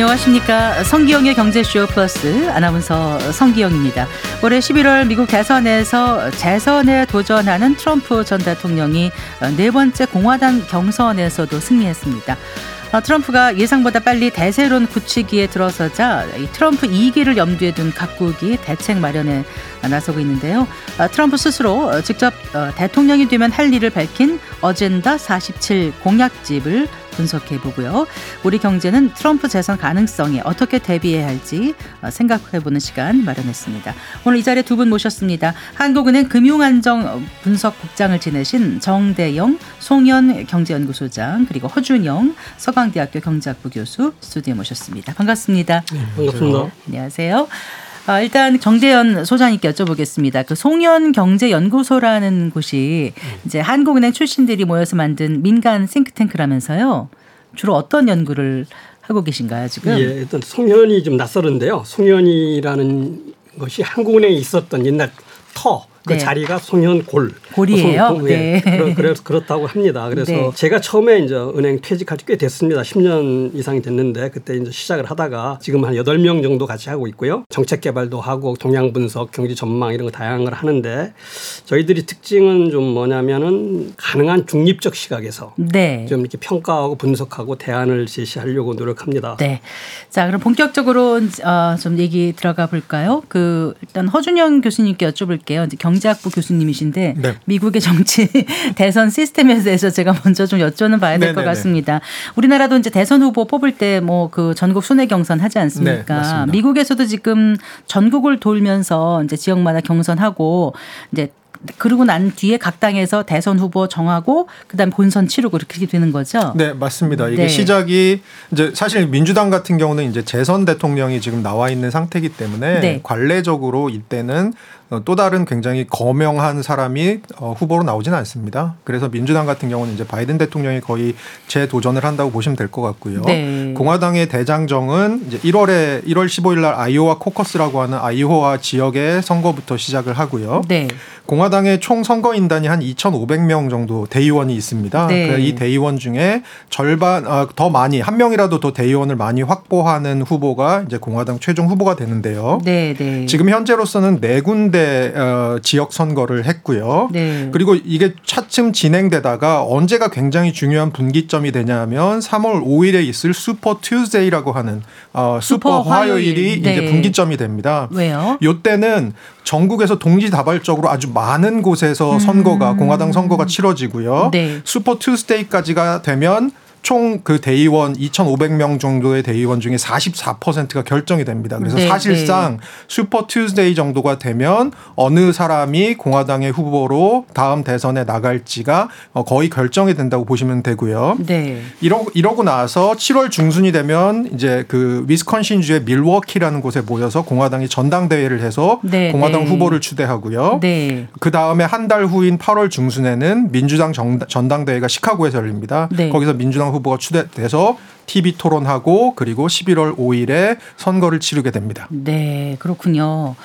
안녕하십니까. 성기영의 경제쇼 플러스 아나운서 성기영입니다. 올해 11월 미국 대선에서 재선에 도전하는 트럼프 전 대통령이 네 번째 공화당 경선에서도 승리했습니다. 어, 트럼프가 예상보다 빨리 대세론 굳히기에 들어서자 트럼프 2기를 염두에 둔 각국이 대책 마련에 나서고 있는데요. 어, 트럼프 스스로 직접 어, 대통령이 되면 할 일을 밝힌 어젠다 47 공약집을 분석해 보고요. 우리 경제는 트럼프 재선 가능성에 어떻게 대비해야 할지 어, 생각해 보는 시간 마련했습니다. 오늘 이 자리에 두 분 모셨습니다. 한국은행 금융안정 분석국장을 지내신 정대영 송현 경제연구소장 그리고 허준영 서강대학교 경제학부 교수 스튜디오에 모셨습니다. 반갑습니다. 네, 반갑습니다. 안녕하세요. 아, 일단 정대현 소장님께 여쭤보겠습니다. 그 송현 경제연구소라는 곳이 이제 한국은행 출신들이 모여서 만든 민간 싱크탱크라면서요. 주로 어떤 연구를 하고 계신가요 지금? 예, 일단 송현이 좀 낯설은데요. 송현이라는 것이 한국은행에 있었던 옛날 터 그 네. 자리가 송현골 골이에요. 송, 네. 네. 그래서 그렇다고 합니다. 그래서 네. 제가 처음에 이제 은행 퇴직할 때 꽤 됐습니다. 10년 이상이 됐는데 그때 이제 시작을 하다가 지금 한 8명 정도 같이 하고 있고요. 정책 개발도 하고 동향 분석, 경제 전망 이런 거 다양한 걸 하는데 저희들이 특징은 좀 뭐냐면은 가능한 중립적 시각에서 네. 좀 이렇게 평가하고 분석하고 대안을 제시하려고 노력합니다. 네. 자, 그럼 본격적으로 어, 좀 얘기 들어가 볼까요? 그 일단 허준영 교수님께 여쭤볼게요. 경제 학부 교수님이신데 네. 미국의 정치 대선 시스템에 대해서 제가 먼저 좀 여쭤는 봐야 될 것 같습니다. 우리나라도 이제 대선 후보 뽑을 때 뭐 그 전국 순회 경선 하지 않습니까? 네, 미국에서도 지금 전국을 돌면서 이제 지역마다 경선하고 이제 그러고 난 뒤에 각 당에서 대선 후보 정하고 그다음 본선 치르고 그렇게 되는 거죠. 네, 맞습니다. 이게 네. 시작이 이제 사실 민주당 같은 경우는 이제 재선 대통령이 지금 나와 있는 상태이기 때문에 네. 관례적으로 이때는 어, 또 다른 굉장히 거명한 사람이 어, 후보로 나오지는 않습니다. 그래서 민주당 같은 경우는 이제 바이든 대통령이 거의 재도전을 한다고 보시면 될 것 같고요. 네. 공화당의 대장정은 이제 1월에 1월 15일 날 아이오와 코커스라고 하는 아이오와 지역의 선거부터 시작을 하고요. 네. 공화당의 총 선거인단이 한 2,500명 정도 대의원이 있습니다. 네. 이 대의원 중에 절반 어, 더 많이 한 명이라도 더 대의원을 많이 확보하는 후보가 이제 공화당 최종 후보가 되는데요. 네, 네. 지금 현재로서는 네 군데 대 어, 지역 선거를 했고요. 네. 그리고 이게 차츰 진행되다가 언제가 굉장히 중요한 분기점이 되냐면 3월 5일에 있을 Super Tuesday라고 하는 어, 슈퍼, 슈퍼 화요일이 네. 이제 분기점이 됩니다. 왜요? 요때는 전국에서 동시다발적으로 아주 많은 곳에서 선거가 음. 공화당 선거가 치러지고요. 네. Super Tuesday까지가 되면 총 그 대의원 2,500명 정도의 대의원 중에 44%가 결정이 됩니다. 그래서 네, 사실상 네. Super Tuesday 정도가 되면 어느 사람이 공화당의 후보로 다음 대선에 나갈지가 어, 거의 결정이 된다고 보시면 되고요. 네. 이러, 이러고 나서 7월 중순이 되면 이제 그 위스콘신주의 밀워키라는 곳에 모여서 공화당이 전당대회를 해서 네, 공화당 네. 후보를 추대하고요. 네. 그 다음에 한 달 후인 8월 중순에는 민주당 정, 전당대회가 시카고에서 열립니다. 네. 거기서 민주당 후보가 추대돼서 TV 토론하고 그리고 11월 5일에 선거를 치르게 됩니다. 네, 그렇군요.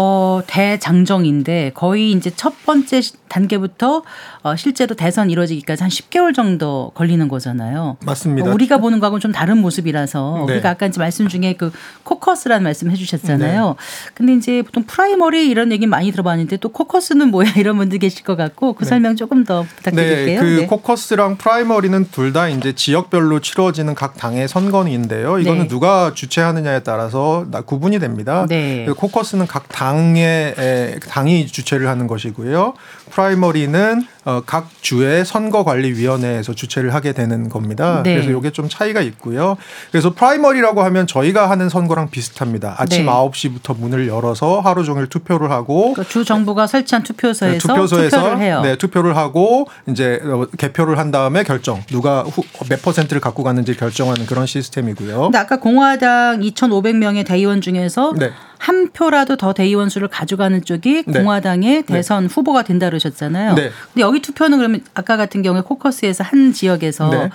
어, 대장정인데 거의 이제 첫 번째 단계부터 어, 실제로 대선 이루어지기까지 한 10개월 정도 걸리는 거잖아요. 맞습니다. 어, 우리가 보는 거하고는 좀 다른 모습이라서 네. 우리가 아까 이제 말씀 중에 그 코커스라는 말씀 해주셨잖아요. 네. 근데 이제 보통 프라이머리 이런 얘기 많이 들어봤는데 또 코커스는 뭐야 이런 분들 계실 것 같고 그 네. 설명 조금 더 부탁드릴게요. 네, 그 네. 코커스랑 프라이머리는 둘 다 이제 지역별로 치러지는 각 당의 선거인데요. 이거는 네. 누가 주최하느냐에 따라서 구분이 됩니다. 네. 코커스는 각당 당의 당이 주최를 하는 것이고요. 프라이머리는 어, 각 주의 선거관리위원회에서 주최를 하게 되는 겁니다. 네. 그래서 이게 좀 차이가 있고요. 그래서 프라이머리라고 하면 저희가 하는 선거랑 비슷합니다. 아침 네. 9시부터 문을 열어서 하루 종일 투표를 하고 그러니까 주 정부가 설치한 투표소에서, 네, 투표소에서 투표를 해요. 네, 투표를 하고 이제 어, 개표를 한 다음에 결정 누가 후, 몇 퍼센트를 갖고 갔는지 결정하는 그런 시스템이고요. 근데 아까 공화당 2,500명의 대의원 중에서 네. 한 표라도 더 대의원 수를 가져가는 쪽이 네. 공화당의 네. 대선 후보가 된다 그러셨잖아요. 근데 여기 여기 투표는 그러면 아까 같은 경우에 코커스에서 한 지역에서 네.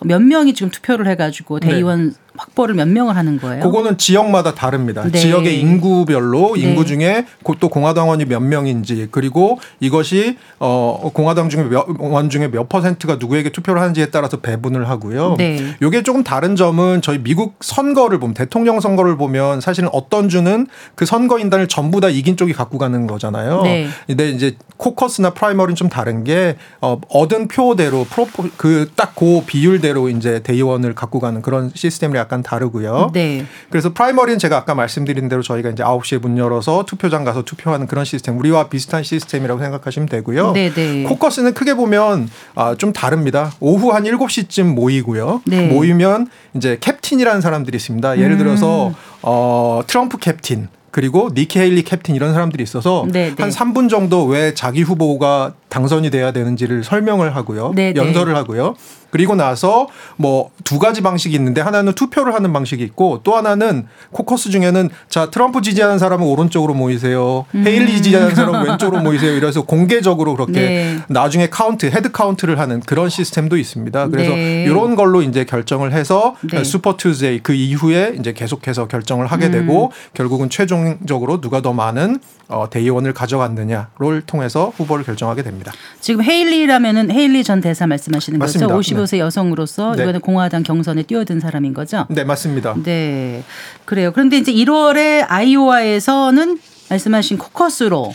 몇 명이 지금 투표를 해가지고 대의원 네. 확보를 몇 명을 하는 거예요? 그거는 지역마다 다릅니다. 네. 지역의 인구별로 네. 인구 중에 또 공화당원이 몇 명인지 그리고 이것이 어 공화당 중에 몇 원 중에 몇 퍼센트가 누구에게 투표를 하는지에 따라서 배분을 하고요. 네. 이게 조금 다른 점은 저희 미국 선거를 보면 대통령 선거를 보면 사실은 어떤 주는 그 선거 인단을 전부 다 이긴 쪽이 갖고 가는 거잖아요. 네. 근데 이제 코커스나 프라이머리는 좀 다른 게 어, 얻은 표대로 프로포 그딱 그 비율대로 이제 대의원을 갖고 가는 그런 시스템이 약간 다르고요. 네. 그래서 프라이머리는 제가 아까 말씀드린 대로 저희가 이제 9시에 문 열어서 투표장 가서 투표하는 그런 시스템 우리와 비슷한 시스템이라고 생각하시면 되고요. 네, 네. 코커스는 크게 보면 아, 좀 다릅니다. 오후 한 7시쯤 모이고요. 네. 모이면 이제 캡틴이라는 사람들이 있습니다. 예를 들어서 음. 어, 트럼프 캡틴 그리고 니키 헤일리 캡틴 이런 사람들이 있어서 네, 한 3분 정도 왜 자기 후보가 당선이 돼야 되는지를 설명을 하고요. 네, 연설을 하고요. 그리고 나서 뭐 두 가지 방식이 있는데 하나는 투표를 하는 방식이 있고 또 하나는 코커스 중에는 자 트럼프 지지하는 사람은 오른쪽으로 모이세요. 음. 헤일리 지지하는 사람은 왼쪽으로 모이세요. 이래서 공개적으로 그렇게 네. 나중에 count head count를 하는 그런 시스템도 있습니다. 그래서 네. 이런 걸로 이제 결정을 해서 네. Super Tuesday 그 이후에 이제 계속해서 결정을 하게 음. 되고 결국은 최종적으로 누가 더 많은 어, 대의원을 가져갔느냐를 통해서 후보를 결정하게 됩니다. 지금 헤일리라면은 헤일리 전 대사 말씀하시는 맞습니다. 거죠? 55세 네. 여성으로서 네. 이번에 공화당 경선에 뛰어든 사람인 거죠? 네, 맞습니다. 네. 그래요. 그런데 이제 1월에 아이오와에서는 말씀하신 코커스로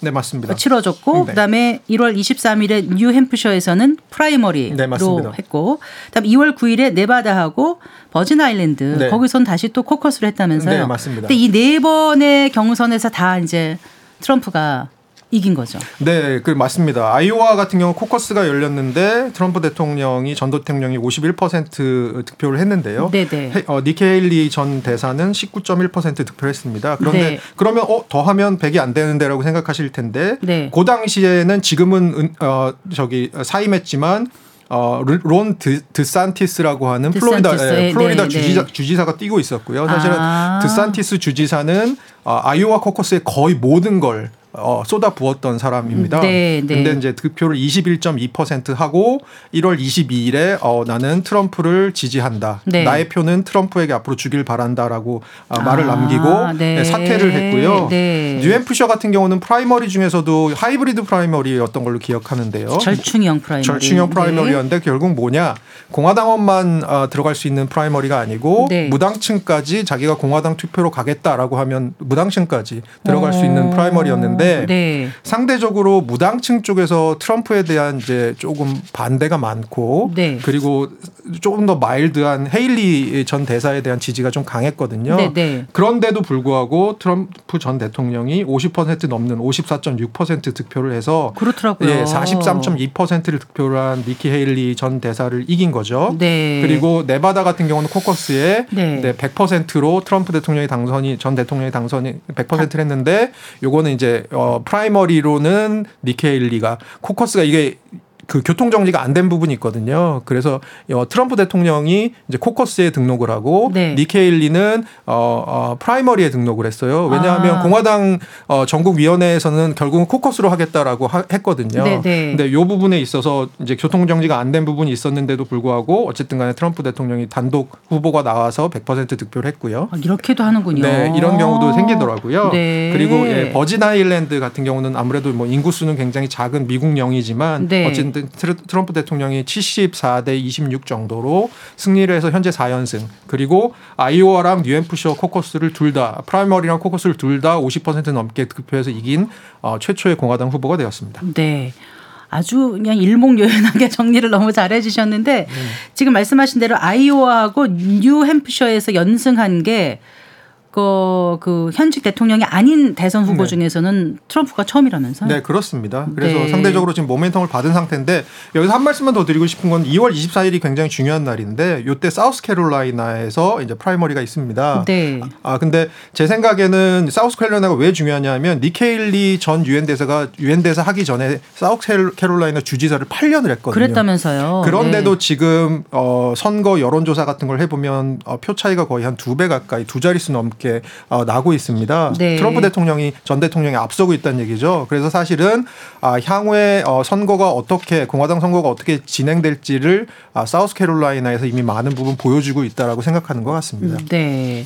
네, 맞습니다. 치러졌고 네. 그다음에 1월 23일에 뉴햄프셔에서는 프라이머리로 네, 했고 그다음 2월 9일에 네바다하고 버진 아일랜드 네. 거기선 다시 또 코커스를 했다면서요. 네, 맞습니다. 근데 이 네 번의 경선에서 다 이제 트럼프가 이긴 거죠. 네, 그 맞습니다. 아이오와 같은 경우 코커스가 열렸는데 트럼프 대통령이 전 대통령이 51% 득표를 했는데요. 네, 네. 어, 니키 헤일리 전 대사는 19.1% 득표했습니다. 그런데 네. 그러면 어 더하면 100이 안 되는데라고 생각하실 텐데 네. 그 당시에는 지금은 어 저기 사임했지만 어, 론 드, 드산티스라고 하는 플로리다 예, 플로리다 네, 주지사, 네. 주지사가 뛰고 있었고요. 사실은 아. 드산티스 주지사는 어, 아이오와 코커스의 거의 모든 걸 어, 쏟아 부었던 사람입니다. 네, 네. 근데 이제 득표를 21.2% 하고 1월 22일에 어, 나는 트럼프를 지지한다. 네. 나의 표는 트럼프에게 앞으로 주길 바란다라고 아, 말을 아, 남기고 네. 네. 사퇴를 했고요. 네. 뉴햄프셔 같은 경우는 프라이머리 중에서도 하이브리드 프라이머리였던 걸로 기억하는데요. 절충형 프라이머리. 절충형 네. 프라이머리였는데 결국 뭐냐? 공화당원만 어, 들어갈 수 있는 프라이머리가 아니고 무당층까지 자기가 공화당 투표로 가겠다라고 하면 무당층까지 들어갈 오. 수 있는 프라이머리였는데 있는데 네. 상대적으로 무당층 쪽에서 트럼프에 대한 이제 조금 반대가 많고 네. 그리고 조금 더 mild한 헤일리 전 대사에 대한 지지가 좀 강했거든요. 네, 네. 그런데도 불구하고 트럼프 전 대통령이 50% 넘는 54.6% 득표를 해서 그렇더라고요. 예, 43.2%를 득표를 한 니키 헤일리 전 대사를 이긴 거죠. 네. 그리고 네바다 같은 경우는 코커스에 네. 네, 100%로 트럼프 대통령이 당선이 전 대통령이 당선이 100%를 했는데 요거는 이제 어 프라이머리로는 니키 헤일리가 코커스가 이게 그 교통 정리가 안 된 부분이 있거든요. 그래서 어, 트럼프 대통령이 이제 코커스에 등록을 하고 네. 니케일리는 어, 어, 프라이머리에 등록을 했어요. 왜냐하면 아. 공화당 어, 전국 위원회에서는 결국은 코커스로 하겠다라고 하, 했거든요. 네, 네. 근데 요 부분에 있어서 이제 교통 정리가 안 된 부분이 있었는데도 불구하고 어쨌든 간에 트럼프 대통령이 단독 후보가 나와서 100% 득표를 했고요. 아, 이렇게도 하는군요. 네, 이런 경우도 생기더라고요. 네. 그리고 예, 버진 아일랜드 같은 경우는 아무래도 뭐 인구 수는 굉장히 작은 미국령이지만 네. 어쨌든 트럼프 대통령이 74대 26 정도로 승리를 해서 현재 4연승. 그리고 아이오와랑 뉴햄프셔 코커스를 둘 다 프라이머리랑 코커스를 둘 다 50% 넘게 득표해서 이긴 어, 최초의 공화당 후보가 되었습니다. 네. 아주 그냥 일목요연하게 정리를 너무 잘해 주셨는데 네. 지금 말씀하신 대로 아이오와하고 뉴햄프셔에서 연승한 게 그, 그 현직 대통령이 아닌 대선 후보 네. 중에서는 트럼프가 처음이라면서요? 네, 그렇습니다. 그래서 네. 상대적으로 지금 모멘텀을 받은 상태인데 여기서 한 말씀만 더 드리고 싶은 건 2월 24일이 굉장히 중요한 날인데 요때 사우스캐롤라이나에서 이제 프라이머리가 있습니다. 네. 아, 근데 제 생각에는 사우스캐롤라이나가 왜 중요하냐면 니케일리 전 유엔 대사가 유엔 대사 하기 전에 사우스캐롤라이나 주지사를 8년을 했거든요. 그랬다면서요. 그런데도 네. 지금 어 선거 여론조사 같은 걸 해보면 어, 표 차이가 거의 한 두 배 가까이 두 자릿수 넘게 이렇게 어, 나고 있습니다. 네. 트럼프 대통령이 전 대통령이 앞서고 있다는 얘기죠. 그래서 사실은 아, 향후에 어, 선거가 어떻게 공화당 선거가 어떻게 진행될지를 아, 사우스캐롤라이나에서 이미 많은 부분 보여주고 있다라고 생각하는 것 같습니다. 네.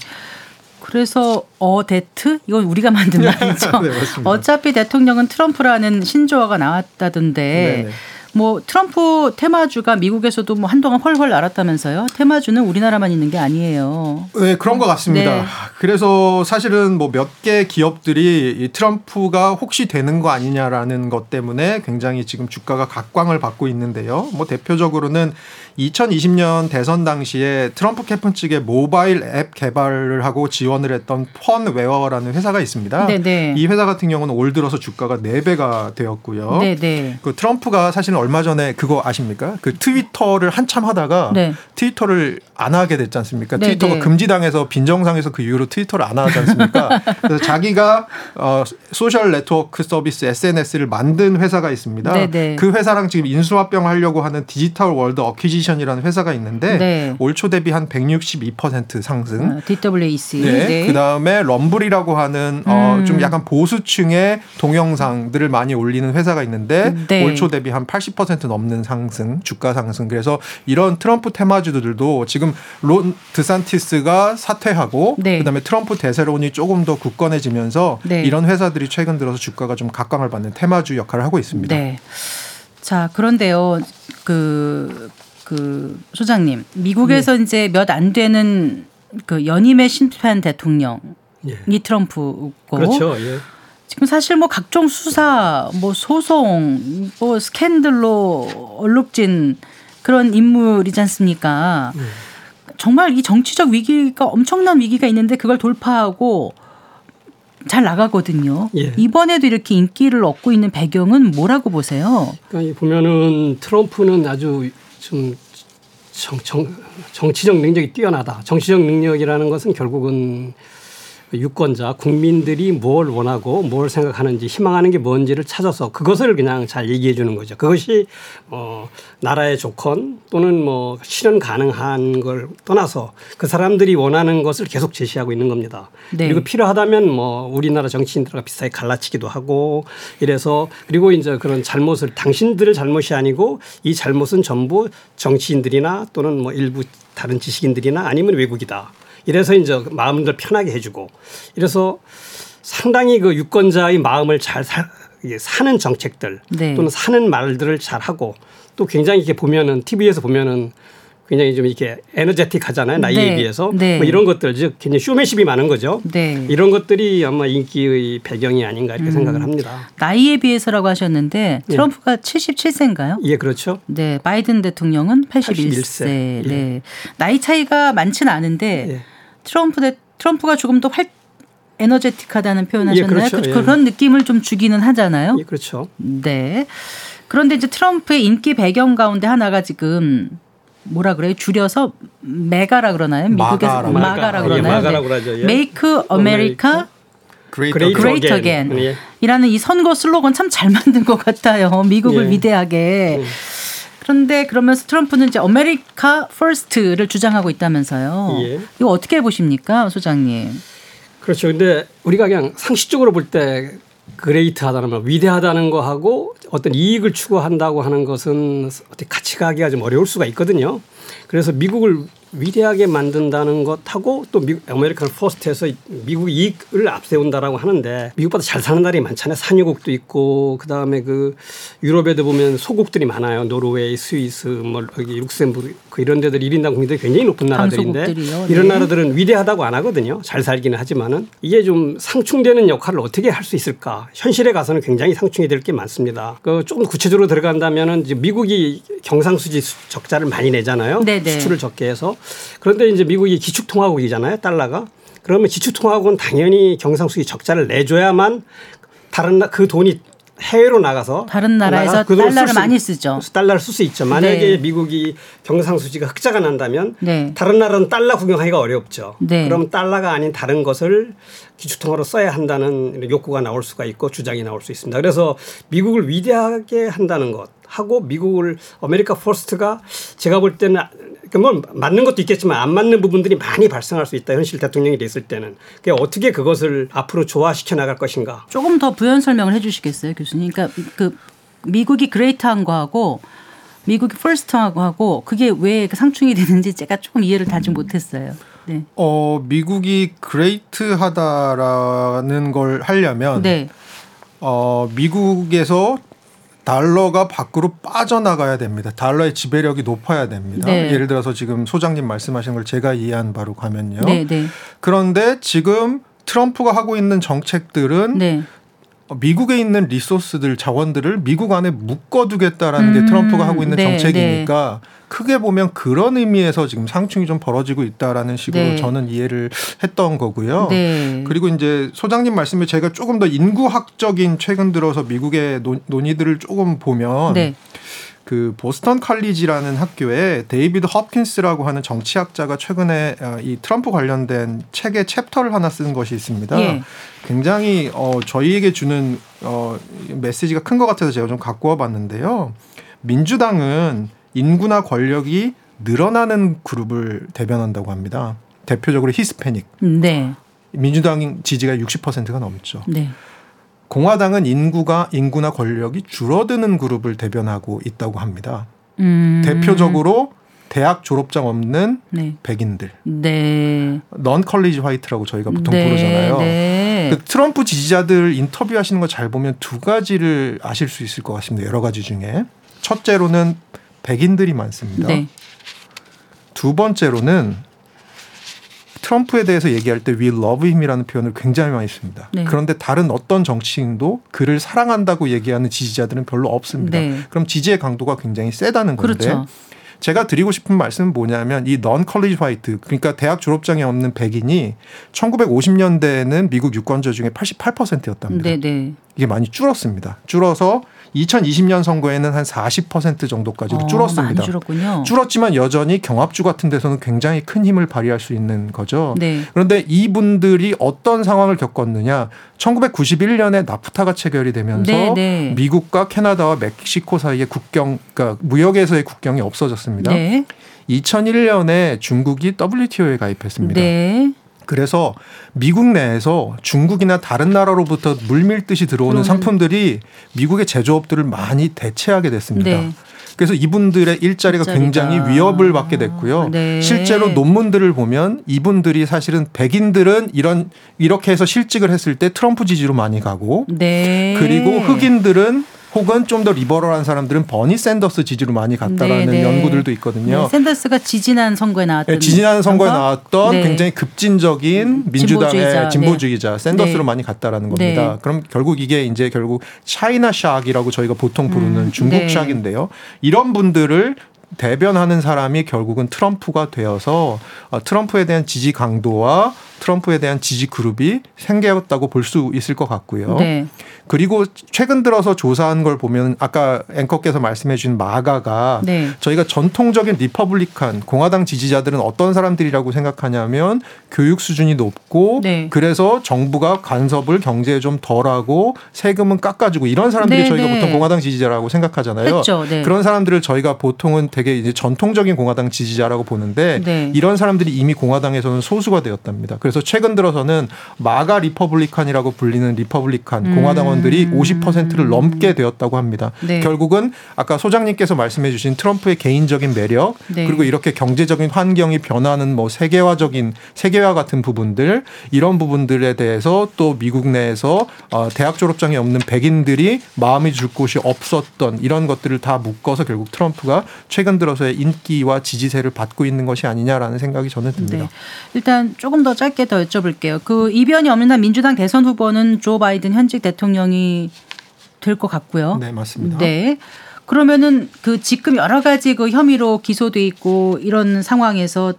그래서 어데트 이건 우리가 만든 말이죠. 네, 어차피 대통령은 트럼프라는 신조어가 나왔다던데 네네. 뭐 트럼프 테마주가 미국에서도 뭐 한동안 훨훨 날았다면서요. 테마주는 우리나라만 있는 게 아니에요. 네, 그런 것 같습니다. 네. 그래서 사실은 뭐 몇 개 기업들이 이 트럼프가 혹시 되는 거 아니냐라는 것 때문에 굉장히 지금 주가가 각광을 받고 있는데요. 뭐 대표적으로는 2020년 대선 당시에 트럼프 캠프 측에 모바일 앱 개발을 하고 지원을 했던 펀웨어라는 회사가 있습니다. 네네. 네. 이 회사 같은 경우는 올 들어서 주가가 4배가 되었고요. 네네. 네. 그 트럼프가 사실은 얼마 전에 그거 아십니까? 그 트위터를 한참 하다가 네. 트위터를 안 하게 됐지 않습니까? 네네. 트위터가 네. 금지당해서 빈정상에서 그 이후로 트위터를 안 하지 않습니까? 그래서 자기가 어, 소셜 네트워크 서비스 SNS를 만든 회사가 있습니다. 네네. 그 회사랑 지금 인수합병하려고 하는 디지털 월드 어퀴지션 소이션이라는 회사가 있는데 네. 올초 대비 한 162% 상승. 어, DWAC. 네. 네. 그다음에 Rumble이라고 하는 어, 음. 어, 좀 약간 보수층의 동영상들을 많이 올리는 회사가 있는데 네. 올초 대비 한 80% 넘는 상승, 주가 상승. 그래서 이런 트럼프 테마주들도 지금 론 드산티스가 사퇴하고 네. 그다음에 트럼프 대세론이 조금 더 굳건해지면서 네. 이런 회사들이 최근 들어서 주가가 좀 각광을 받는 테마주 역할을 하고 있습니다. 네. 자, 그런데요. 그 그 소장님 미국에서 네. 이제 몇 안 되는 그 연임의 심판 대통령이 예. 트럼프고 그렇죠. 예. 지금 사실 뭐 각종 수사, 뭐 소송, 뭐 스캔들로 얼룩진 그런 인물이지 않습니까? 예. 정말 이 정치적 위기가 엄청난 위기가 있는데 그걸 돌파하고 잘 나가거든요. 예. 이번에도 이렇게 인기를 얻고 있는 배경은 뭐라고 보세요? 그러니까 보면은 트럼프는 아주 좀 정, 정, 정치적 능력이 뛰어나다. 정치적 능력이라는 것은 결국은 유권자 국민들이 뭘 원하고 뭘 생각하는지 희망하는 게 뭔지를 찾아서 그것을 그냥 잘 얘기해 주는 거죠. 그것이 어 나라의 조건 또는 뭐 실현 가능한 걸 떠나서 그 사람들이 원하는 것을 계속 제시하고 있는 겁니다. 네. 그리고 필요하다면 뭐 우리나라 정치인들과 비슷하게 갈라치기도 하고 이래서 그리고 이제 그런 잘못을 당신들의 잘못이 아니고 이 잘못은 전부 정치인들이나 또는 뭐 일부 다른 지식인들이나 아니면 외국이다. 이래서 이제 마음들 편하게 해주고 이래서 상당히 그 유권자의 마음을 잘 사, 사는 정책들 네. 또는 사는 말들을 잘 하고 또 굉장히 이렇게 보면은 TV에서 보면은 굉장히 좀 이렇게 에너제틱 하잖아요. 나이에 네. 비해서. 네. 뭐 이런 것들, 즉 굉장히 쇼맨십이 많은 거죠. 네. 이런 것들이 아마 인기의 배경이 아닌가 이렇게 음. 생각을 합니다. 나이에 비해서라고 하셨는데 예. 트럼프가 예. 77세인가요? 예, 그렇죠. 네. 바이든 대통령은 81세. 81세. 네. 예. 나이 차이가 많지는 않은데 예. 트럼프 대, 트럼프가 조금 더 활, 에너제틱하다는 표현하셨나요? 예, 그렇죠. 그, 런 느낌을 좀 주기는 하잖아요. 예, 그렇죠. 네. 그런데 이제 트럼프의 인기 배경 가운데 하나가 지금 뭐라 그래요? 줄여서 메가라 그러나요? 미국에서 마가라, 마가라 그러나요? 예, 마가라 그러죠. 예. Make America Great, Great Again. 예. 이라는 이 선거 슬로건 참 잘 만든 것 같아요. 미국을 예. 위대하게. 음. 그런데 그러면서 트럼프는 이제 America First를 주장하고 있다면서요. 예. 이거 어떻게 보십니까, 소장님? 그렇죠. 근데 우리가 그냥 상식적으로 볼 때 great하다는 말, 위대하다는 거하고 어떤 이익을 추구한다고 하는 것은 어떻게 같이 가기가 좀 어려울 수가 있거든요. 그래서 미국을 위대하게 만든다는 것하고 또 미국 America First에서 미국 이익을 앞세운다라고 하는데 미국보다 잘 사는 나라이 많잖아요. 산유국도 있고 그다음에 그 유럽에도 보면 소국들이 많아요. 노르웨이, 스위스, 뭐 여기 룩셈부르크 그 이런 데들 1인당 국민들이 굉장히 높은 나라들인데 네. 이런 나라들은 위대하다고 안 하거든요. 잘 살기는 하지만은 이게 좀 상충되는 역할을 어떻게 할 수 있을까? 현실에 가서는 굉장히 상충이 될 게 많습니다. 그 조금 구체적으로 들어간다면은 미국이 경상수지 적자를 많이 내잖아요. 네네. 수출을 적게 해서 그런데 이제 미국이 기축통화국이잖아요. 달러가. 그러면 기축통화국은 당연히 경상수지 적자를 내줘야만 다른 그 돈이 해외로 나가서 다른 나라에서 그 달러를 많이 쓰죠. 달러를 쓸 수 있죠. 만약에 네. 미국이 경상수지가 흑자가 난다면 네. 다른 나라는 달러 구경하기가 어렵죠. 네. 그럼 달러가 아닌 다른 것을 기축통화로 써야 한다는 욕구가 나올 수가 있고 주장이 나올 수 있습니다. 그래서 미국을 위대하게 한다는 것 하고 미국을 America First가 제가 볼 때는 그러니까 뭐 맞는 것도 있겠지만 안 맞는 부분들이 많이 발생할 수 있다. 현실 대통령이 됐을 때는. 그게 어떻게 그것을 앞으로 조화시켜 나갈 것인가. 조금 더 부연 설명을 해 주시겠어요, 교수님? 그러니까 그 미국이 great한 거하고 미국이 first하고 하고 그게 왜그 상충이 되는지 제가 조금 이해를 다지 못했어요. 네. 어, 미국이 great하다라는 걸 하려면 네. 어, 미국에서 달러가 밖으로 빠져나가야 됩니다. 달러의 지배력이 높아야 됩니다. 네. 예를 들어서 지금 소장님 말씀하신 걸 제가 이해한 바로 가면요. 네, 네. 그런데 지금 트럼프가 하고 있는 정책들은 네. 미국에 있는 리소스들 자원들을 미국 안에 묶어두겠다라는 음, 게 트럼프가 하고 있는 네, 정책이니까 네. 크게 보면 그런 의미에서 지금 상충이 좀 벌어지고 있다라는 식으로 네. 저는 이해를 했던 거고요. 네. 그리고 이제 소장님 말씀에 제가 조금 더 인구학적인 최근 들어서 미국의 논의들을 조금 보면 네. 그 보스턴 칼리지라는 학교에 데이비드 홉킨스라고 하는 정치학자가 최근에 어, 이 트럼프 관련된 책의 챕터를 하나 쓴 것이 있습니다. 예. 굉장히 어 저희에게 주는 어 메시지가 큰 것 같아서 제가 좀 갖고 와봤는데요. 민주당은 인구나 권력이 늘어나는 그룹을 대변한다고 합니다. 대표적으로 히스패닉. 네. 민주당 지지가 60%가 넘죠. 네. 공화당은 인구가 인구나 권력이 줄어드는 그룹을 대변하고 있다고 합니다. 음. 대표적으로 대학 졸업장 없는 네. 백인들. 네. 넌 컬리지 화이트라고 저희가 보통 네. 부르잖아요. 네. 그 트럼프 지지자들 인터뷰하시는 거 잘 보면 두 가지를 아실 수 있을 것 같습니다. 여러 가지 중에. 첫째로는 백인들이 많습니다. 네. 두 번째로는 트럼프에 대해서 얘기할 때 we love him이라는 표현을 굉장히 많이 씁니다. 네. 그런데 다른 어떤 정치인도 그를 사랑한다고 얘기하는 지지자들은 별로 없습니다. 네. 그럼 지지의 강도가 굉장히 세다는 건데 그렇죠. 제가 드리고 싶은 말씀은 뭐냐면 이 넌 컬리지 화이트 그러니까 대학 졸업장이 없는 백인이 1950년대에는 미국 유권자 중에 88%였답니다. 네네. 이게 많이 줄었습니다. 줄어서 2020년 선거에는 한 40% 정도까지로 어, 줄었습니다. 줄었군요. 줄었지만 여전히 경합주 같은 데서는 굉장히 큰 힘을 발휘할 수 있는 거죠. 네. 그런데 이분들이 어떤 상황을 겪었느냐? 1991년에 나프타가 체결이 되면서 네, 네. 미국과 캐나다와 멕시코 사이의 국경, 그러니까 무역에서의 국경이 없어졌습니다. 2001년에 중국이 WTO에 가입했습니다. 네. 그래서 미국 내에서 중국이나 다른 나라로부터 물밀듯이 들어오는 상품들이 미국의 제조업들을 많이 대체하게 됐습니다. 네. 그래서 이분들의 일자리가, 일자리가, 굉장히 위협을 받게 됐고요. 네. 실제로 논문들을 보면 이분들이 사실은 백인들은 이런 이렇게 해서 실직을 했을 때 트럼프 지지로 많이 가고 네. 그리고 흑인들은 혹은 좀 더 리버럴한 사람들은 버니 샌더스 지지로 많이 갔다라는 네, 네. 연구들도 있거든요. 네, 샌더스가 지지난 선거에 나왔던 네, 지지난 선거에 나왔던 네. 굉장히 급진적인 민주당의 진보주의자, 진보주의자 네. 샌더스로 많이 갔다라는 겁니다. 그럼 결국 이게 이제 결국 차이나 샥이라고 저희가 보통 부르는 음, 중국 샥인데요. 이런 분들을 대변하는 사람이 결국은 트럼프가 되어서 어, 트럼프에 대한 지지 강도와 트럼프에 대한 지지 그룹이 생겼다고 볼 수 있을 것 같고요. 네. 그리고 최근 들어서 조사한 걸 보면 아까 앵커께서 말씀해 주신 MAGA가 네. 저희가 전통적인 Republican 공화당 지지자들은 어떤 사람들이라고 생각하냐면 교육 수준이 높고 네. 그래서 정부가 간섭을 경제에 좀 덜하고 세금은 깎아주고 이런 사람들이 네, 저희가 네. 보통 공화당 지지자라고 생각하잖아요. 네. 그런 사람들을 저희가 보통은 되게 이제 전통적인 공화당 지지자라고 보는데 네. 이런 사람들이 이미 공화당에서는 소수가 되었답니다. 그래서 최근 들어서는 MAGA Republican이라고 불리는 Republican 음. 공화당원들이 50%를 넘게 되었다고 합니다. 네. 결국은 아까 소장님께서 말씀해 주신 트럼프의 개인적인 매력 네. 그리고 이렇게 경제적인 환경이 변하는 뭐 세계화적인 세계화 같은 부분들 이런 부분들에 대해서 또 미국 내에서 어, 대학 졸업장이 없는 백인들이 마음이 줄 곳이 없었던 이런 것들을 다 묶어서 결국 트럼프가 최근 들어서의 인기와 지지세를 받고 있는 것이 아니냐라는 생각이 저는 듭니다. 네. 일단 조금 더 짧게 더 여쭤볼게요. 그 이변이 없는 한 민주당 대선 후보는 조 바이든 현직 대통령이 될 것 같고요. 네, 맞습니다. 네. 그러면은 그 지금 여러 가지 그 혐의로 기소돼 있고 이런 상황에서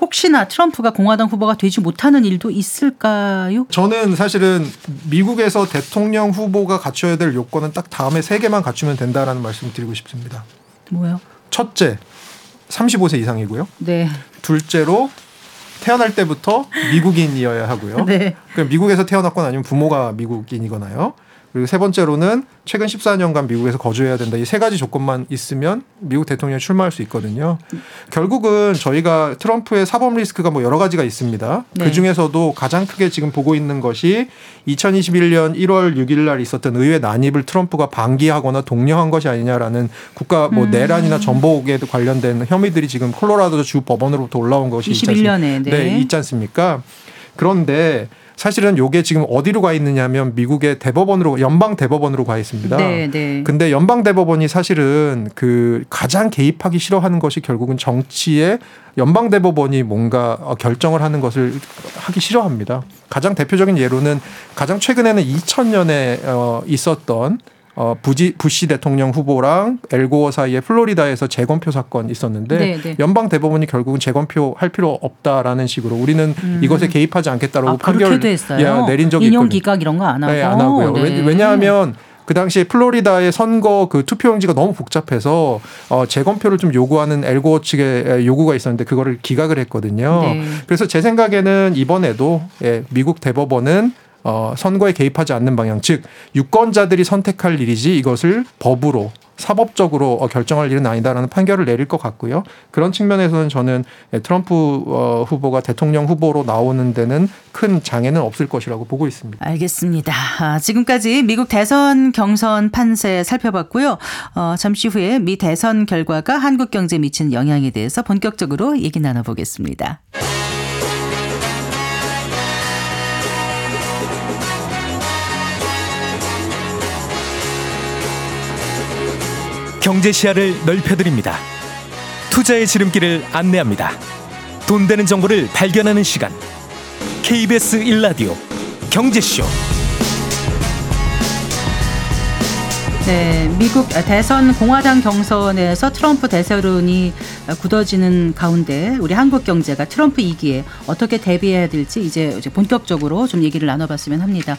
혹시나 트럼프가 공화당 후보가 되지 못하는 일도 있을까요? 저는 사실은 미국에서 대통령 후보가 갖춰야 될 요건은 딱 다음에 세 개만 갖추면 된다라는 말씀을 드리고 싶습니다. 뭐요? 첫째, 35세 이상이고요. 네. 둘째로 태어날 때부터 미국인이어야 하고요. 네. 그럼 미국에서 태어났거나 아니면 부모가 미국인이거나요. 그리고 세 번째로는 최근 14년간 미국에서 거주해야 된다. 이 세 가지 조건만 있으면 미국 대통령이 출마할 수 있거든요. 결국은 저희가 트럼프의 사법 리스크가 뭐 여러 가지가 있습니다. 네. 그 중에서도 가장 크게 지금 보고 있는 것이 2021년 1월 6일 날 있었던 의회 난입을 트럼프가 방기하거나 독려한 것이 아니냐라는 국가 뭐 음. 내란이나 전복에도 관련된 혐의들이 지금 콜로라도 주 법원으로부터 올라온 것이 21년에 네. 네, 있지 않습니까? 그런데 사실은 요게 지금 어디로 가 있느냐면 미국의 대법원으로 연방 대법원으로 가 있습니다. 네, 네. 근데 연방 대법원이 사실은 그 가장 개입하기 싫어하는 것이 결국은 정치에 연방 대법원이 뭔가 어, 결정을 하는 것을 하기 싫어합니다. 가장 대표적인 예로는 가장 최근에는 2000년에 어 있었던 어, 부지, 부시 대통령 후보랑 엘고어 사이에 플로리다에서 재검표 사건 있었는데 네, 네. 연방 대법원이 결국은 재검표 할 필요 없다라는 식으로 우리는 음. 이것에 개입하지 않겠다라고 아, 판결 야, 내린 적이 인용 기각 이런 거 안 하고 네, 안 하고요. 네. 왜냐하면 그 당시에 플로리다의 선거 그 투표용지가 너무 복잡해서 어 재검표를 좀 요구하는 엘고 측의 요구가 있었는데 그거를 기각을 했거든요. 네. 그래서 제 생각에는 이번에도 예, 미국 대법원은 어, 선거에 개입하지 않는 방향, 즉 유권자들이 선택할 일이지 이것을 법으로 사법적으로 어, 결정할 일은 아니다라는 판결을 내릴 것 같고요. 그런 측면에서는 저는 예, 트럼프 어, 후보가 대통령 후보로 나오는 데는 큰 장애는 없을 것이라고 보고 있습니다. 알겠습니다. 아, 지금까지 미국 대선 경선 판세 살펴봤고요. 어, 잠시 후에 미 대선 결과가 한국 경제에 미치는 영향에 대해서 본격적으로 얘기 나눠보겠습니다. 경제 시야를 넓혀드립니다. 투자의 지름길을 안내합니다. 돈 되는 정보를 발견하는 시간. KBS 1라디오 경제쇼. 네, 미국 대선 공화당 경선에서 트럼프 대세론이 굳어지는 가운데 우리 한국 경제가 트럼프 이기에 어떻게 대비해야 될지 이제 본격적으로 좀 얘기를 나눠봤으면 합니다.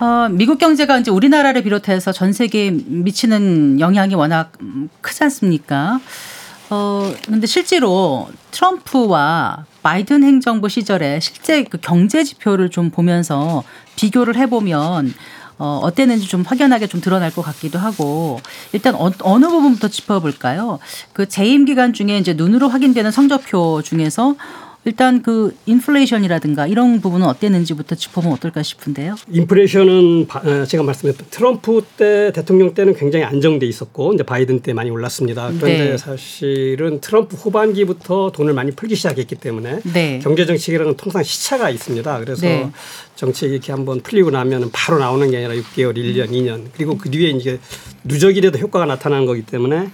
어, 미국 경제가 이제 우리나라를 비롯해서 전 세계에 미치는 영향이 워낙 크지 않습니까? 어, 근데 실제로 트럼프와 바이든 행정부 시절에 실제 그 경제 지표를 좀 보면서 비교를 해보면 어, 어땠는지 좀 확연하게 좀 드러날 것 같기도 하고 일단 어, 어느 부분부터 짚어볼까요? 그 재임 기간 중에 이제 눈으로 확인되는 성적표 중에서 일단 그 인플레이션이라든가 이런 부분은 어땠는지부터 짚어보면 어떨까 싶은데요. 인플레이션은 어, 제가 말씀드렸던 트럼프 때 대통령 때는 굉장히 안정돼 있었고 이제 바이든 때 많이 올랐습니다. 그런데 네. 사실은 트럼프 후반기부터 돈을 많이 풀기 시작했기 때문에 네. 경제 정책이라는 통상 시차가 있습니다. 그래서 네. 정책이 이렇게 한번 풀리고 나면 바로 나오는 게 아니라 6개월, 1년, 2년 그리고 그 뒤에 이제 누적이라도 효과가 나타나는 거기 때문에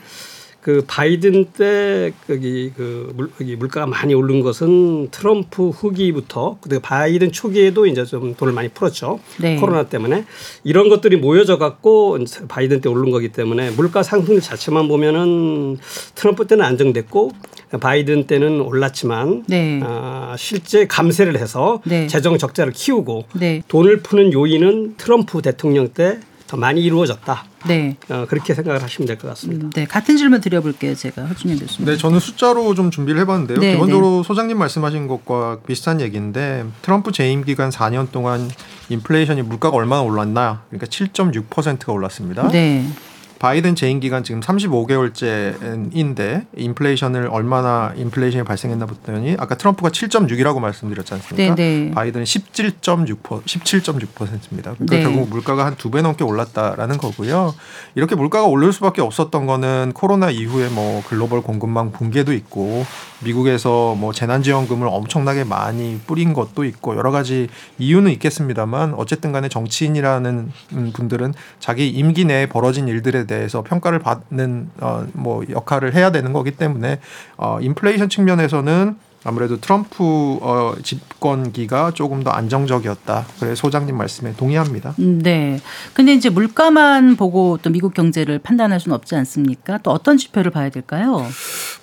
그 바이든 때 거기 그 물, 여기 물가가 많이 오른 것은 트럼프 후기부터 그 바이든 초기에도 이제 좀 돈을 많이 풀었죠. 네. 코로나 때문에 이런 것들이 모여져 갖고 바이든 때 오른 거기 때문에 물가 상승 자체만 보면은 트럼프 때는 안정됐고 바이든 때는 올랐지만 네. 아, 실제 감세를 해서 네. 재정 적자를 키우고 네. 돈을 푸는 요인은 트럼프 대통령 때 더 많이 이루어졌다. 네. 어, 그렇게 생각을 하시면 될 것 같습니다. 음, 네. 같은 질문 드려볼게요. 제가 허준영 교수님. 네. 저는 숫자로 좀 준비를 해봤는데요. 네, 기본적으로 네. 소장님 말씀하신 것과 비슷한 얘기인데 트럼프 재임 기간 4년 동안 인플레이션이 물가가 얼마나 올랐나? 그러니까 7.6%가 올랐습니다. 네. 바이든 재임 기간 지금 35개월째인데 인플레이션을 얼마나 인플레이션이 발생했나 봤더니 아까 트럼프가 7.6이라고 말씀드렸지 않습니까? 네네. 네. 바이든은 17.6% 17.6%입니다. 그러니까 네. 결국 물가가 한 두 배 넘게 올랐다라는 거고요. 이렇게 물가가 오를 수밖에 없었던 거는 코로나 이후에 뭐 글로벌 공급망 붕괴도 있고 미국에서 뭐 재난지원금을 엄청나게 많이 뿌린 것도 있고 여러 가지 이유는 있겠습니다만 어쨌든 간에 정치인이라는 분들은 자기 임기 내에 벌어진 일들에 대해서 평가를 받는 어 뭐 역할을 해야 되는 거기 때문에 어 인플레이션 측면에서는 아무래도 트럼프 어, 집권기가 조금 더 안정적이었다. 그래 소장님 말씀에 동의합니다. 음, 네. 근데 이제 물가만 보고 또 미국 경제를 판단할 수는 없지 않습니까? 또 어떤 지표를 봐야 될까요?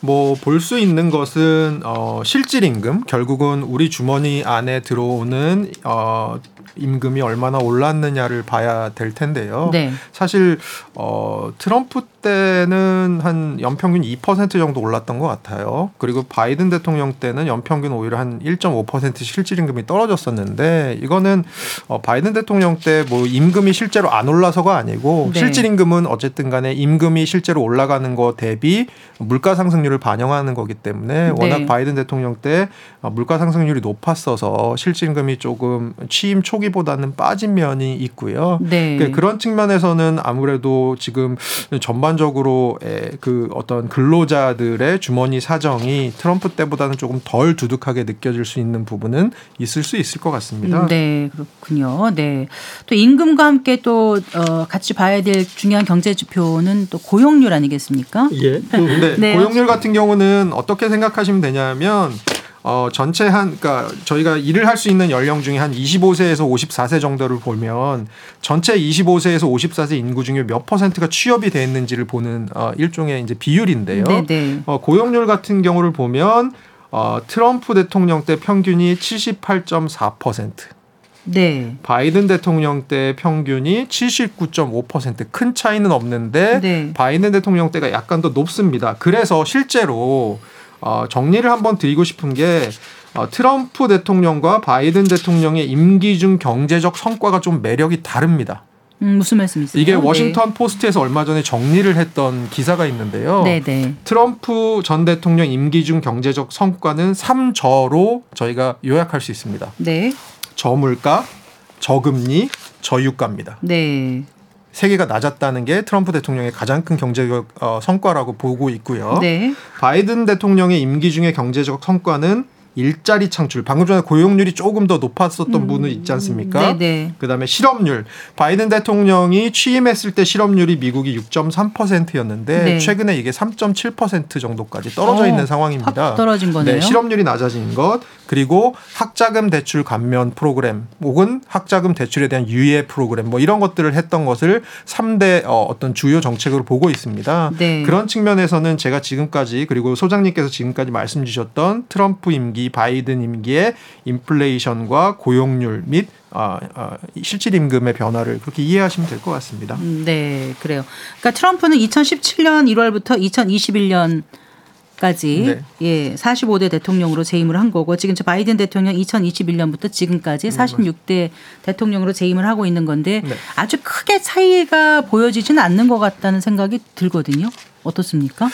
뭐 볼 수 있는 것은 어, 실질 임금 결국은 우리 주머니 안에 들어오는 어, 임금이 얼마나 올랐느냐를 봐야 될 텐데요. 네. 사실 어, 트럼프 때는 한 연평균 2% 정도 올랐던 것 같아요. 그리고 바이든 대통령 때는 연평균 오히려 한 1.5% 실질 임금이 떨어졌었는데 이거는 어 바이든 대통령 때 뭐 임금이 실제로 안 올라서가 아니고 네. 실질 임금은 어쨌든 간에 임금이 실제로 올라가는 거 대비 물가 상승률을 반영하는 거기 때문에 워낙 네. 바이든 대통령 때 어, 물가 상승률이 높았어서 실질 임금이 조금 취임 초기보다는 빠진 면이 있고요. 네. 그러니까 그런 측면에서는 아무래도 지금 전반 적으로 그 어떤 근로자들의 주머니 사정이 트럼프 때보다는 조금 덜 두둑하게 느껴질 수 있는 부분은 있을 수 있을 것 같습니다. 네, 그렇군요. 네. 또 임금과 함께 또 어, 같이 봐야 될 중요한 경제 지표는 또 고용률 아니겠습니까? 예. 네. 네. 고용률 같은 경우는 어떻게 생각하시면 되냐면 어, 전체 한, 그니까 저희가 일을 할 수 있는 연령 중에 한 25세에서 54세 정도를 보면 전체 25세에서 54세 인구 중에 몇 퍼센트가 취업이 돼 있는지를 보는 어, 일종의 이제 비율인데요. 네네. 네. 어, 고용률 같은 경우를 보면 어, 트럼프 대통령 때 평균이 78.4%. 네. 바이든 대통령 때 평균이 79.5%큰 차이는 없는데 네. 바이든 대통령 때가 약간 더 높습니다. 그래서 실제로 어, 정리를 한번 드리고 싶은 게 어, 트럼프 대통령과 바이든 대통령의 임기 중 경제적 성과가 좀 매력이 다릅니다. 음, 무슨 말씀이세요? 이게 워싱턴 네. 포스트에서 얼마 전에 정리를 했던 기사가 있는데요. 네네. 네. 트럼프 전 대통령 임기 중 경제적 성과는 3저로 저희가 요약할 수 있습니다. 네. 저물가, 저금리, 저유가입니다. 네. 세계가 낮았다는 게 트럼프 대통령의 가장 큰 경제적 어, 성과라고 보고 있고요. 네. 바이든 대통령의 임기 중에 경제적 성과는 일자리 창출 방금 전에 고용률이 조금 더 높았었던 음. 분은 있지 않습니까? 네네. 네. 그다음에 실업률 바이든 대통령이 취임했을 때 실업률이 미국이 6.3%였는데 네. 최근에 이게 3.7% 정도까지 떨어져 어, 있는 상황입니다. 떨어진 거네요. 네, 실업률이 낮아진 것 그리고 학자금 대출 감면 프로그램 혹은 학자금 대출에 대한 유예 프로그램 뭐 이런 것들을 했던 것을 3대 어, 어떤 주요 정책으로 보고 있습니다. 네. 그런 측면에서는 제가 지금까지 그리고 소장님께서 지금까지 말씀 주셨던 트럼프 임기 바이든 임기의 인플레이션과 고용률 및 아, 아, 실질 임금의 변화를 그렇게 이해하시면 될 것 같습니다. 음, 네, 그래요. 그러니까 트럼프는 2017년 1월부터 2021년 까지 네. 예 45대 대통령으로 재임을 한 거고 지금 저 바이든 대통령 2021년부터 지금까지 46대 대통령으로 재임을 하고 있는 건데 네. 아주 크게 차이가 보여지지는 않는 것 같다는 생각이 들거든요. 어떻습니까?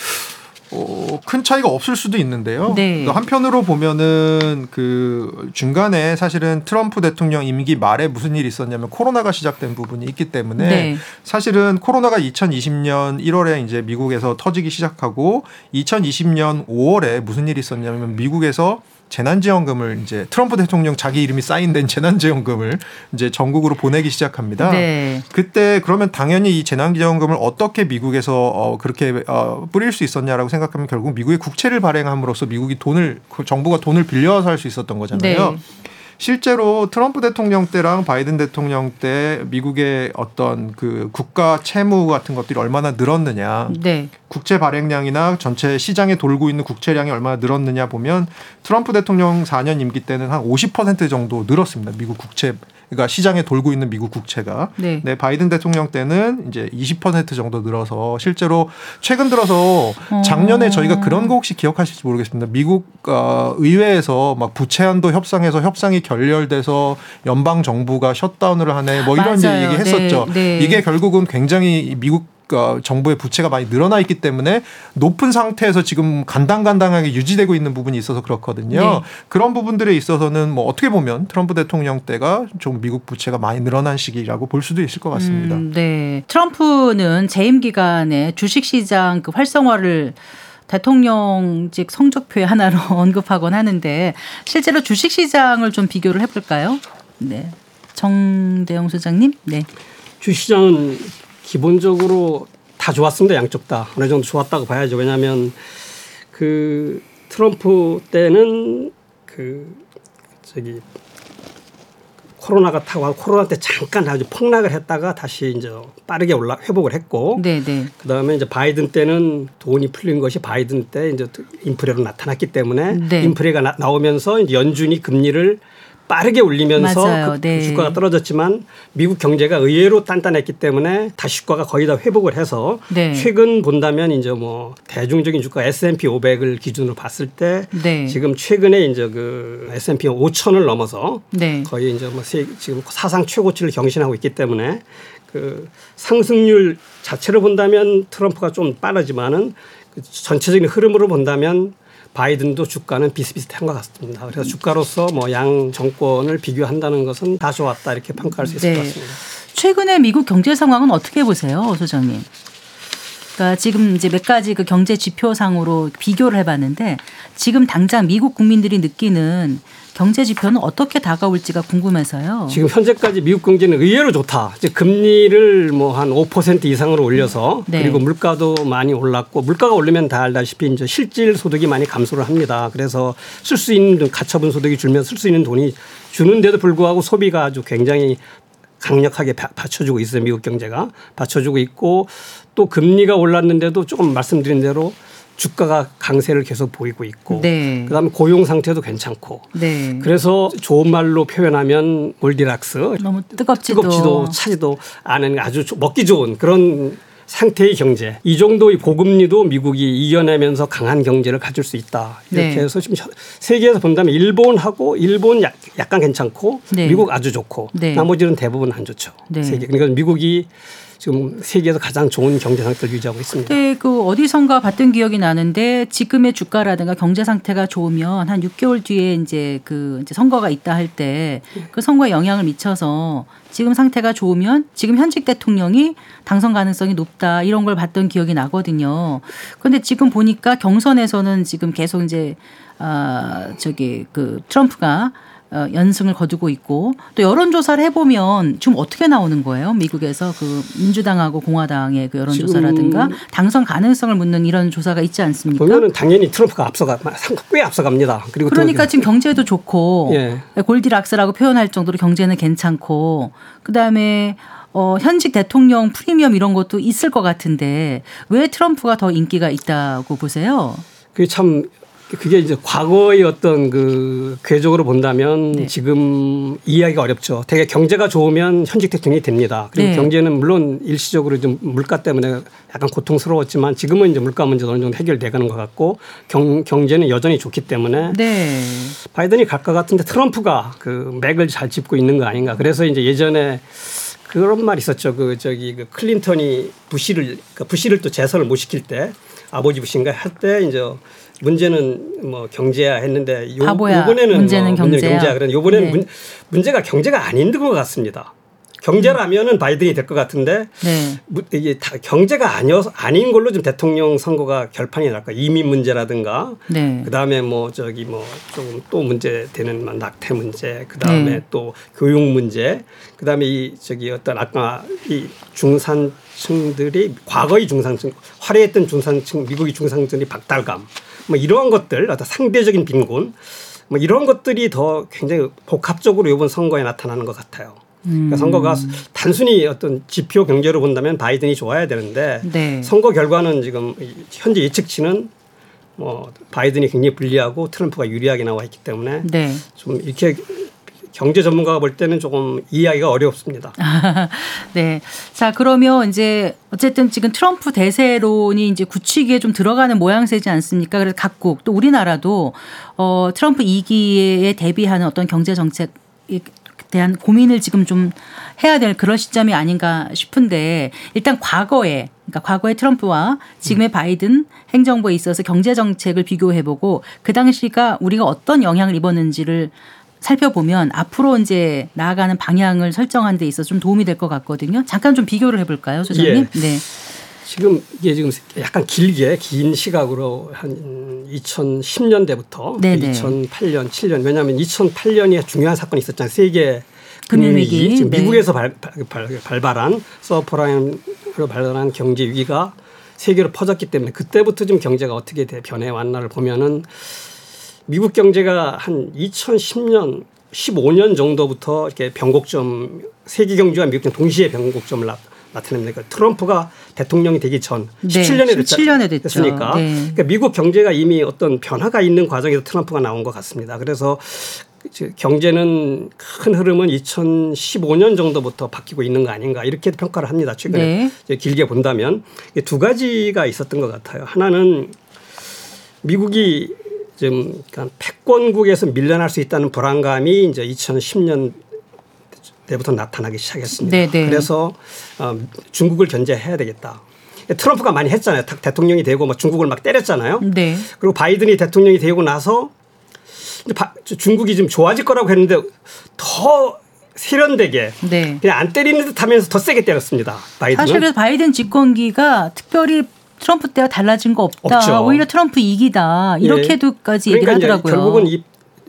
어, 큰 차이가 없을 수도 있는데요. 네. 한편으로 보면은 그 중간에 사실은 트럼프 대통령 임기 말에 무슨 일이 있었냐면 코로나가 시작된 부분이 있기 때문에 네. 사실은 코로나가 2020년 1월에 이제 미국에서 터지기 시작하고 2020년 5월에 무슨 일이 있었냐면 미국에서 재난지원금을 이제 트럼프 대통령 자기 이름이 사인된 재난지원금을 이제 전국으로 보내기 시작합니다. 네. 그때 그러면 당연히 이 재난지원금을 어떻게 미국에서 어 그렇게 어 뿌릴 수 있었냐라고 생각하면 결국 미국의 국채를 발행함으로써 미국이 돈을 그 정부가 돈을 빌려서 할 수 있었던 거잖아요. 네. 실제로 트럼프 대통령 때랑 바이든 대통령 때 미국의 어떤 그 국가 채무 같은 것들이 얼마나 늘었느냐, 네. 국채 발행량이나 전체 시장에 돌고 있는 국채량이 얼마나 늘었느냐 보면 트럼프 대통령 4년 임기 때는 한 50% 정도 늘었습니다. 미국 국채 그러니까 시장에 돌고 있는 미국 국채가 네. 네 바이든 대통령 때는 이제 20% 정도 늘어서 실제로 최근 들어서 작년에 어. 저희가 그런 거 혹시 기억하실지 모르겠습니다. 미국 어, 의회에서 막 부채 한도 협상에서 협상이 결렬돼서 연방 정부가 셧다운을 하네 뭐 이런 맞아요. 얘기 했었죠. 네. 네. 이게 결국은 굉장히 미국 그 정부의 부채가 많이 늘어나 있기 때문에 높은 상태에서 지금 간당간당하게 유지되고 있는 부분이 있어서 그렇거든요. 네. 그런 부분들에 있어서는 뭐 어떻게 보면 트럼프 대통령 때가 좀 미국 부채가 많이 늘어난 시기라고 볼 수도 있을 것 같습니다. 음, 네. 트럼프는 재임 기간에 주식 시장 그 활성화를 대통령직 성적표의 하나로 언급하곤 하는데 실제로 주식 시장을 좀 비교를 해볼까요? 네. 정대영 소장님. 네. 주시장은 기본적으로 다 좋았습니다. 양쪽 다 어느 정도 좋았다고 봐야죠. 왜냐하면 그 트럼프 때는 그 저기 코로나가 타고 코로나 때 잠깐 아주 폭락을 했다가 다시 이제 빠르게 올라 회복을 했고 네네. 네. 그다음에 이제 바이든 때는 돈이 풀린 것이 바이든 때 이제 인플레로 나타났기 때문에 네. 인플레가 나, 오면서 이제 연준이 금리를 빠르게 올리면서 그 네. 주가가 떨어졌지만 미국 경제가 의외로 단단했기 때문에 다시 주가가 거의 다 회복을 해서 네. 최근 본다면 이제 뭐 대중적인 주가 S&P 500을 기준으로 봤을 때 네. 지금 최근에 이제 그 S&P 5천을 넘어서 네. 거의 이제 뭐 지금 사상 최고치를 경신하고 있기 때문에 그 상승률 자체를 본다면 트럼프가 좀 빠르지만은 그 전체적인 흐름으로 본다면 바이든도 주가는 비슷비슷한 것 같습니다. 그래서 주가로서 뭐 양 정권을 비교한다는 것은 다 좋았다 이렇게 평가할 수 있을 네. 것 같습니다. 최근에 미국 경제 상황은 어떻게 보세요, 소장님? 그러니까 지금 이제 몇 가지 그 경제 지표상으로 비교를 해봤는데 지금 당장 미국 국민들이 느끼는 경제 지표는 어떻게 다가올지가 궁금해서요. 지금 현재까지 미국 경제는 의외로 좋다. 이제 금리를 뭐 한 5% 이상으로 올려서 네. 그리고 물가도 많이 올랐고 물가가 오르면 다 알다시피 이제 실질 소득이 많이 감소를 합니다. 그래서 쓸 수 있는 가처분 소득이 줄면 쓸 수 있는 돈이 주는데도 불구하고 소비가 아주 굉장히 강력하게 받쳐주고 있어요. 미국 경제가 받쳐주고 있고 또 금리가 올랐는데도 조금 말씀드린 대로 주가가 강세를 계속 보이고 있고 네. 그다음에 고용 상태도 괜찮고 네. 그래서 좋은 말로 표현하면 몰디락스 너무 뜨겁지도, 뜨겁지도 차지도 않은 아주 먹기 좋은 그런 상태의 경제 이 정도의 고금리도 미국이 이겨내면서 강한 경제를 가질 수 있다 이렇게 네. 해서 지금 세계에서 본다면 일본하고 일본 약간 괜찮고 네. 미국 아주 좋고 네. 나머지는 대부분 안 좋죠 네. 세계 그러니까 미국이 지금 세계에서 가장 좋은 경제 상태를 유지하고 있습니다. 네, 그 어디선가 봤던 기억이 나는데 지금의 주가라든가 경제 상태가 좋으면 한 6개월 뒤에 이제 그 이제 선거가 있다 할 때 그 선거에 영향을 미쳐서 지금 상태가 좋으면 지금 현직 대통령이 당선 가능성이 높다 이런 걸 봤던 기억이 나거든요. 그런데 지금 보니까 경선에서는 지금 계속 이제 아 저기 그 트럼프가 어, 연승을 거두고 있고 또 여론조사를 해보면 지금 어떻게 나오는 거예요? 미국에서 그 민주당하고 공화당의 그 여론조사라든가 당선 가능성을 묻는 이런 조사가 있지 않습니까? 보면은 당연히 트럼프가 앞서가 꽤 앞서갑니다. 그리고 그러니까 지금 경제도 좋고 예. 골디락스라고 표현할 정도로 경제는 괜찮고 그 다음에 어, 현직 대통령 프리미엄 이런 것도 있을 것 같은데 왜 트럼프가 더 인기가 있다고 보세요? 그게 참 그게 이제 과거의 어떤 그 궤적으로 본다면 네. 지금 이해하기가 어렵죠. 되게 경제가 좋으면 현직 대통령이 됩니다. 그리고 네. 경제는 물론 일시적으로 좀 물가 때문에 약간 고통스러웠지만 지금은 이제 물가 문제도 어느 정도 해결돼가는 것 같고 경, 경제는 여전히 좋기 때문에 네. 바이든이 갈 것 같은데 트럼프가 그 맥을 잘 짚고 있는 거 아닌가. 그래서 이제 예전에 그런 말 있었죠. 그 저기 그 클린턴이 부시를 그 부시를 또 재선을 못 시킬 때 아버지 부시인가 할 때 이제 문제는 뭐 경제야 했는데 요, 바보야. 요번에는 문제는 뭐 경제야. 경제야. 그런 요번에는 네. 문, 문제가 경제가 아닌 것 같습니다. 경제라면은 바이든이 될 것 같은데 네. 이게 다 경제가 아니어서 아닌 걸로 좀 대통령 선거가 결판이 날까 이민 문제라든가 네. 그다음에 뭐 저기 뭐좀또 문제 되는 낙태 문제 그다음에 네. 또 교육 문제 그다음에 이 저기 어떤 아까 이 중산층들이 과거의 중산층 화려했던 중산층 미국의 중산층이 박탈감 뭐 이러한 것들 어떤 상대적인 빈곤 뭐 이런 것들이 더 굉장히 복합적으로 이번 선거에 나타나는 것 같아요. 그러니까 선거가 단순히 어떤 지표 경제로 본다면 바이든이 좋아야 되는데 네. 선거 결과는 지금 현재 예측치는 뭐 바이든이 굉장히 불리하고 트럼프가 유리하게 나와 있기 때문에 네. 좀 이렇게 경제 전문가가 볼 때는 조금 이해하기가 어렵습니다. 네. 자, 그러면 이제 어쨌든 지금 트럼프 대세론이 이제 굳히기에 좀 들어가는 모양새지 않습니까? 그래서 각국 또 우리나라도 어 트럼프 이기에 대비하는 어떤 경제 정책 대한 고민을 지금 좀 해야 될 그런 시점이 아닌가 싶은데 일단 과거에 그러니까 과거의 트럼프와 지금의 음. 바이든 행정부에 있어서 경제 정책을 비교해보고 그 당시가 우리가 어떤 영향을 입었는지를 살펴보면 앞으로 이제 나아가는 방향을 설정하는 데 있어서 좀 도움이 될 것 같거든요. 잠깐 좀 비교를 해볼까요, 소장님? 예. 네. 지금 이게 지금 약간 길게 긴 시각으로 한 2010년대부터 네네. 2008년, 7년 왜냐하면 2008년에 중요한 사건이 있었잖아요. 세계 금융위기 지금 네. 미국에서 발, 발, 발발한 subprime으로 발발한 경제 위기가 세계로 퍼졌기 때문에 그때부터 좀 경제가 어떻게 변해 왔나를 보면은 미국 경제가 한 2010년 15년 정도부터 이렇게 변곡점 세계 경제와 미국 경제 동시에 변곡점을 나 타냅니다. 그러니까 트럼프가 대통령이 되기 전 네, 17년에, 17년에 됐죠. 됐으니까 네. 그러니까 미국 경제가 이미 어떤 변화가 있는 과정에서 트럼프가 나온 것 같습니다. 그래서 경제는 큰 흐름은 2015년 정도부터 바뀌고 있는 거 아닌가 이렇게 평가를 합니다. 최근에 네. 길게 본다면 두 가지가 있었던 것 같아요. 하나는 미국이 좀 패권국에서 밀려날 수 있다는 불안감이 이제 2010년 때부터 나타나기 시작했습니다. 네네. 네. 그래서 어, 중국을 견제해야 되겠다. 트럼프가 많이 했잖아요. 대통령이 되고 막 중국을 막 때렸잖아요. 네. 그리고 바이든이 대통령이 되고 나서 중국이 좀 좋아질 거라고 했는데 더 세련되게 네. 그냥 안 때리는 듯 하면서 더 세게 때렸습니다. 바이든은. 사실 그 바이든 집권기가 특별히 트럼프 때와 달라진 거 없다. 없죠. 오히려 트럼프 이기다. 이렇게도까지 예. 그러니까 얘기를 하더라고요. 결국은 이,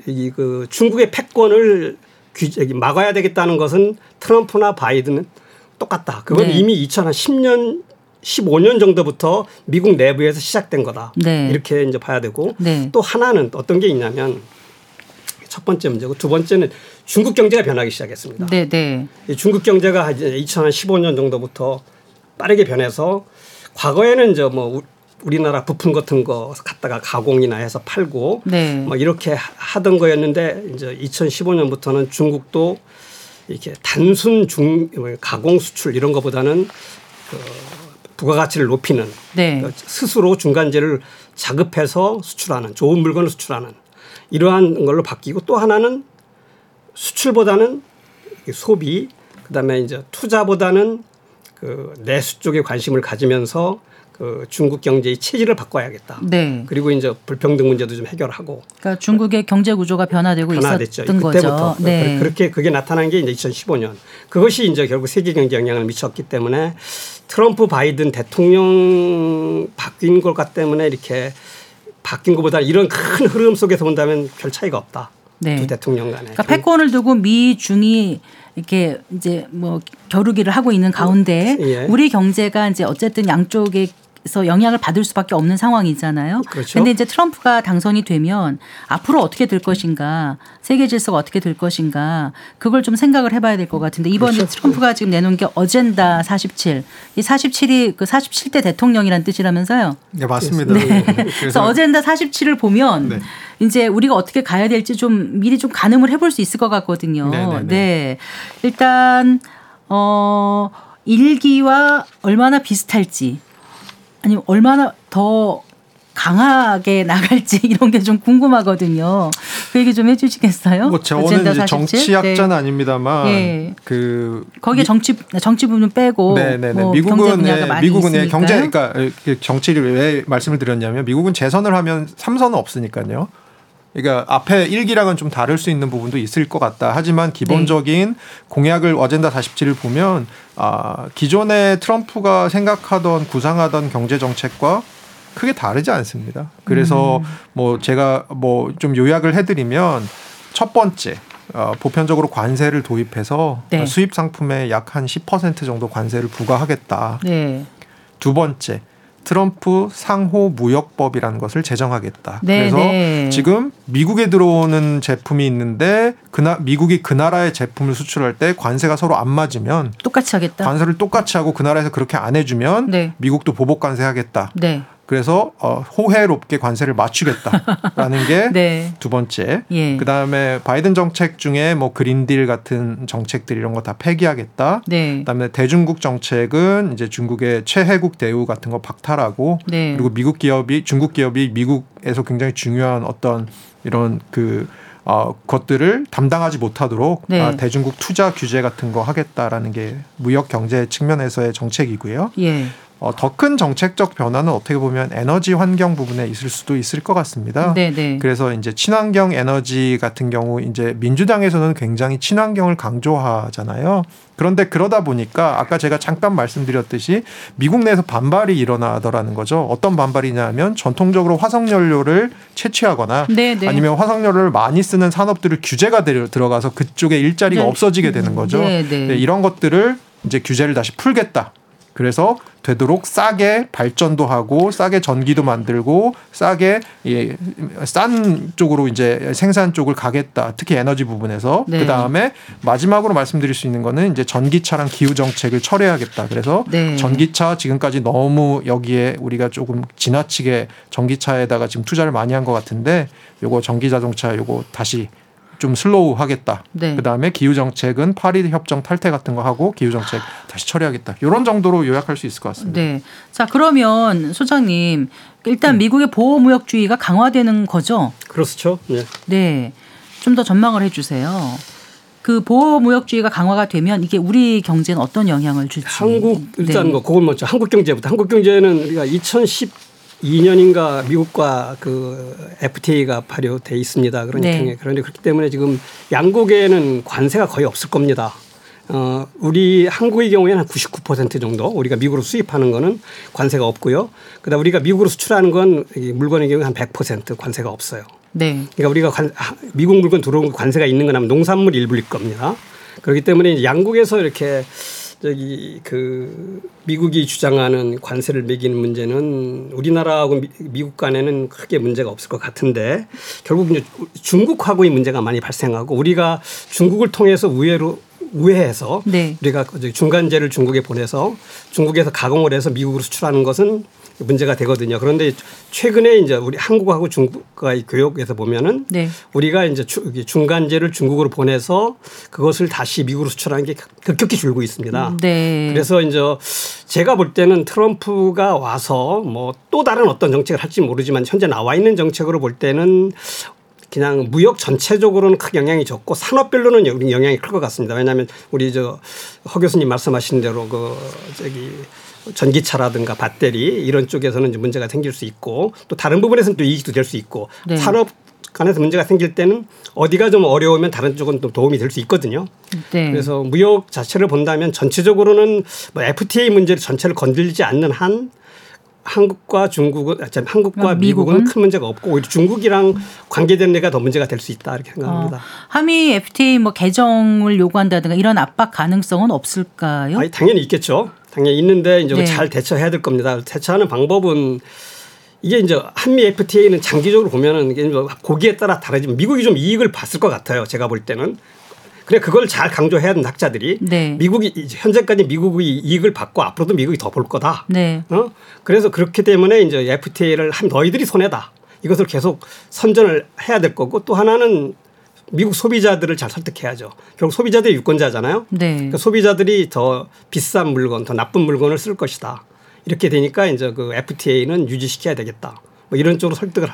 이 그 중국의 패권을 규제 막아야 되겠다는 것은 트럼프나 바이든은 똑같다. 그건 네. 이미 2010년 15년 정도부터 미국 내부에서 시작된 거다. 네. 이렇게 이제 봐야 되고 네. 또 하나는 어떤 게 있냐면 첫 번째 문제고 두 번째는 중국 경제가 변하기 시작했습니다. 네, 네. 중국 경제가 이제 2015년 정도부터 빠르게 변해서 과거에는 이제 뭐 우리나라 부품 같은 거 갖다가 가공이나 해서 팔고 네. 뭐 이렇게 하던 거였는데 이제 2015년부터는 중국도 이렇게 단순 중 가공 수출 이런 거보다는 그 부가가치를 높이는 네. 그 스스로 중간재를 자급해서 수출하는 좋은 물건을 수출하는 이러한 걸로 바뀌고 또 하나는 수출보다는 소비 그다음에 이제 투자보다는 그 내수 쪽에 관심을 가지면서 그 중국 경제의 체질을 바꿔야겠다. 네. 그리고 이제 불평등 문제도 좀 해결하고. 그러니까 중국의 경제 구조가 변화되고 변화됐죠. 있었던 그때부터. 거죠. 네. 그렇게 그게 나타난 게 이제 2015년. 그것이 이제 결국 세계 경제 영향을 미쳤기 때문에 트럼프 바이든 대통령 바뀐 것과 때문에 이렇게 바뀐 것보다 이런 큰 흐름 속에서 본다면 별 차이가 없다. 네. 두 대통령 간에. 그러니까 패권을 두고 미 중이 이렇게 이제 뭐 겨루기를 하고 있는 가운데 예. 우리 경제가 이제 어쨌든 양쪽 에 에서 영향을 받을 수밖에 없는 상황이잖아요. 그렇죠. 근데 이제 트럼프가 당선이 되면 앞으로 어떻게 될 것인가, 세계 질서가 어떻게 될 것인가, 그걸 좀 생각을 해봐야 될 것 같은데 이번에 그렇죠. 트럼프가 지금 내놓은 게 어젠다 47. 이 47이 그 47대 대통령이란 뜻이라면서요? 네, 맞습니다. 네. 네. 그래서 어젠다 47을 보면 네. 이제 우리가 어떻게 가야 될지 좀 미리 좀 가늠을 해볼 수 있을 것 같거든요. 네네네. 네, 네. 네. 일단 어 일기와 얼마나 비슷할지 아니 얼마나 더 강하게 나갈지 이런 게 좀 궁금하거든요. 그 얘기 좀 해주시겠어요? 뭐 저는 이제 정치학자는 네. 아닙니다만 네. 그 거기에 정치 정치 부분 빼고 네네네 뭐 미국은 네, 미국은 네, 경제 그러니까 정치를 왜 말씀을 드렸냐면 미국은 재선을 하면 삼선은 없으니까요. 그러니까 앞에 일기랑은 좀 다를 수 있는 부분도 있을 것 같다. 하지만 기본적인 네. 공약을 어젠다 47을 보면 아, 기존의 트럼프가 생각하던 구상하던 경제 정책과 크게 다르지 않습니다. 그래서 음. 뭐 제가 뭐 좀 요약을 해드리면 첫 번째 어, 보편적으로 관세를 도입해서 네. 수입 상품에 약 한 10% 정도 관세를 부과하겠다. 네. 두 번째 트럼프 상호 무역법이라는 것을 제정하겠다. 네, 그래서 네. 지금 미국에 들어오는 제품이 있는데 그나 미국이 그 나라의 제품을 수출할 때 관세가 서로 안 맞으면 똑같이 하겠다. 관세를 똑같이 하고 그 나라에서 그렇게 안 해주면 네. 미국도 보복 관세하겠다. 네. 그래서 어, 호혜롭게 관세를 맞추겠다라는 게두 네. 번째. 예. 그 다음에 바이든 정책 중에 뭐 그린딜 같은 정책들 이런 거 다 폐기하겠다. 네. 그 다음에 대중국 정책은 이제 중국의 최혜국 대우 같은 거 박탈하고 네. 그리고 미국 기업이 중국 기업이 미국에서 굉장히 중요한 어떤 이런 그 어, 것들을 담당하지 못하도록 네. 아, 대중국 투자 규제 같은 거 하겠다라는 게 무역 경제 측면에서의 정책이고요. 예. 어, 더큰 정책적 변화는 어떻게 보면 에너지 환경 부분에 있을 수도 있을 것 같습니다. 네네. 네. 그래서 이제 친환경 에너지 같은 경우 이제 민주당에서는 굉장히 친환경을 강조하잖아요. 그런데 그러다 보니까 아까 제가 잠깐 말씀드렸듯이 미국 내에서 반발이 일어나더라는 거죠. 어떤 반발이냐면 전통적으로 화석 연료를 채취하거나 네네. 네. 아니면 화석 연료를 많이 쓰는 산업들을 규제가 들어가서 그쪽에 일자리가 네. 없어지게 되는 거죠. 네, 이런 것들을 이제 규제를 다시 풀겠다. 그래서 되도록 싸게 발전도 하고 싸게 전기도 만들고 싸게 예, 싼 쪽으로 이제 생산 쪽을 가겠다. 특히 에너지 부분에서 네. 그 다음에 마지막으로 말씀드릴 수 있는 거는 이제 전기차랑 기후 정책을 철회하겠다. 그래서 네. 전기차 지금까지 너무 여기에 우리가 조금 지나치게 전기차에다가 지금 투자를 많이 한 것 같은데 요거 전기 자동차 요거 다시 좀 slow 하겠다. 네. 그다음에 기후 정책은 파리 협정 탈퇴 같은 거 하고 기후 정책 다시 처리하겠다. 이런 정도로 요약할 수 있을 것 같습니다. 네. 자, 그러면 소장님 일단 음. 미국의 보호 무역주의가 강화되는 거죠? 그렇죠. 네. 네. 좀 더 전망을 해 주세요. 그 보호 무역주의가 강화가 되면 이게 우리 경제는 어떤 영향을 줄지? 한국 일단 네. 뭐 그걸 먼저 한국 경제부터 한국 경제는 우리가 2010 2년인가 미국과 그 FTA가 발효돼 있습니다. 그러니까 네. 그런데 그렇기 때문에 지금 양국에는 관세가 거의 없을 겁니다. 어, 우리 한국의 경우에는 한 99% 정도 우리가 미국으로 수입하는 거는 관세가 없고요. 그다음 우리가 미국으로 수출하는 건 물건의 경우에 한 100% 관세가 없어요. 네. 그러니까 우리가 관, 미국 물건 들어온 관세가 있는 거는 농산물 일부일 겁니다. 그렇기 때문에 양국에서 이렇게 저기 그 미국이 주장하는 관세를 매기는 문제는 우리나라하고 미, 국 간에는 크게 문제가 없을 것 같은데 결국 이제 중국하고의 문제가 많이 발생하고 우리가 중국을 통해서 우회로 우회해서 네. 우리가 중간재를 중국에 보내서 중국에서 가공을 해서 미국으로 수출하는 것은 문제가 되거든요. 그런데 최근에 이제 우리 한국하고 중국과의 교역에서 보면은 네. 우리가 이제 중간재를 중국으로 보내서 그것을 다시 미국으로 수출하는 게 급격히 줄고 있습니다. 네. 그래서 이제 제가 볼 때는 트럼프가 와서 뭐 또 다른 어떤 정책을 할지 모르지만 현재 나와 있는 정책으로 볼 때는 그냥 무역 전체적으로는 큰 영향이 적고 산업별로는 영향이 클 것 같습니다. 왜냐하면 우리 저 허 교수님 말씀하신 대로 그 저기 전기차라든가 배터리 이런 쪽에서는 이제 문제가 생길 수 있고 또 다른 부분에서는 또 이익도 될 수 있고 네. 산업 간에서 문제가 생길 때는 어디가 좀 어려우면 다른 쪽은 또 도움이 될 수 있거든요. 네. 그래서 무역 자체를 본다면 전체적으로는 뭐 FTA 문제를 전체를 건들지 않는 한 한국과 중국은 한국과 아, 미국은, 미국은 큰 문제가 없고 오히려 중국이랑 관계된 데가 더 문제가 될 수 있다 이렇게 생각합니다. 어, 한미 FTA 뭐 개정을 요구한다든가 이런 압박 가능성은 없을까요? 아니, 당연히 있겠죠. 당연히 있는데 이제 네. 잘 대처해야 될 겁니다. 대처하는 방법은 이게 이제 한미 FTA는 장기적으로 보면은 이게 고기에 따라 다르지만 미국이 좀 이익을 봤을 것 같아요. 제가 볼 때는. 그래 그걸 잘 강조해야 하는 학자들이 네. 미국이 현재까지 미국이 이익을 받고 앞으로도 미국이 더 볼 거다. 네. 어? 그래서 그렇기 때문에 이제 FTA를 한 너희들이 손해다. 이것을 계속 선전을 해야 될 거고 또 하나는 미국 소비자들을 잘 설득해야죠. 결국 소비자들이 유권자잖아요. 네. 그러니까 소비자들이 더 비싼 물건, 더 나쁜 물건을 쓸 것이다. 이렇게 되니까 이제 그 FTA는 유지시켜야 되겠다. 뭐 이런 쪽으로 설득을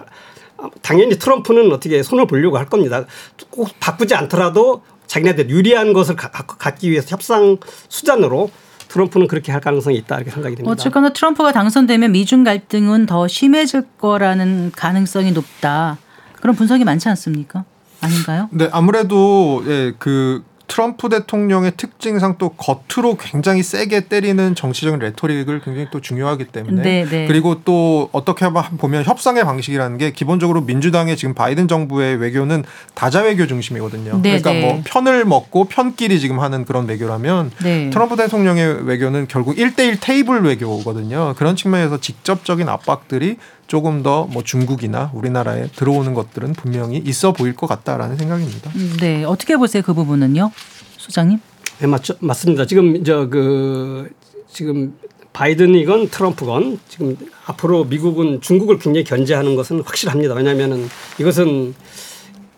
당연히 트럼프는 어떻게 손을 보려고 할 겁니다. 꼭 바꾸지 않더라도 자기네들 유리한 것을 갖기 위해서 협상 수단으로 트럼프는 그렇게 할 가능성이 있다 이렇게 생각이 됩니다. 어쨌거나 트럼프가 당선되면 미중 갈등은 더 심해질 거라는 가능성이 높다. 그런 분석이 많지 않습니까? 아닌가요? 네, 아무래도 예, 그 트럼프 대통령의 특징상 또 겉으로 굉장히 세게 때리는 정치적인 레토릭을 굉장히 또 중요하기 때문에 네, 네. 그리고 또 어떻게 보면 협상의 방식이라는 게 기본적으로 민주당의 지금 바이든 정부의 외교는 다자 외교 중심이거든요. 네, 그러니까 네. 뭐 편을 먹고 편끼리 지금 하는 그런 외교라면 네. 트럼프 대통령의 외교는 결국 1대1 테이블 외교거든요. 그런 측면에서 직접적인 압박들이 조금 더 뭐 중국이나 우리나라에 들어오는 것들은 분명히 있어 보일 것 같다라는 생각입니다. 음, 네, 어떻게 보세요 그 부분은요, 소장님? 네, 맞죠, 맞습니다. 지금 저 그 지금 바이든이건 트럼프건 지금 앞으로 미국은 중국을 굉장히 견제하는 것은 확실합니다. 왜냐하면은 이것은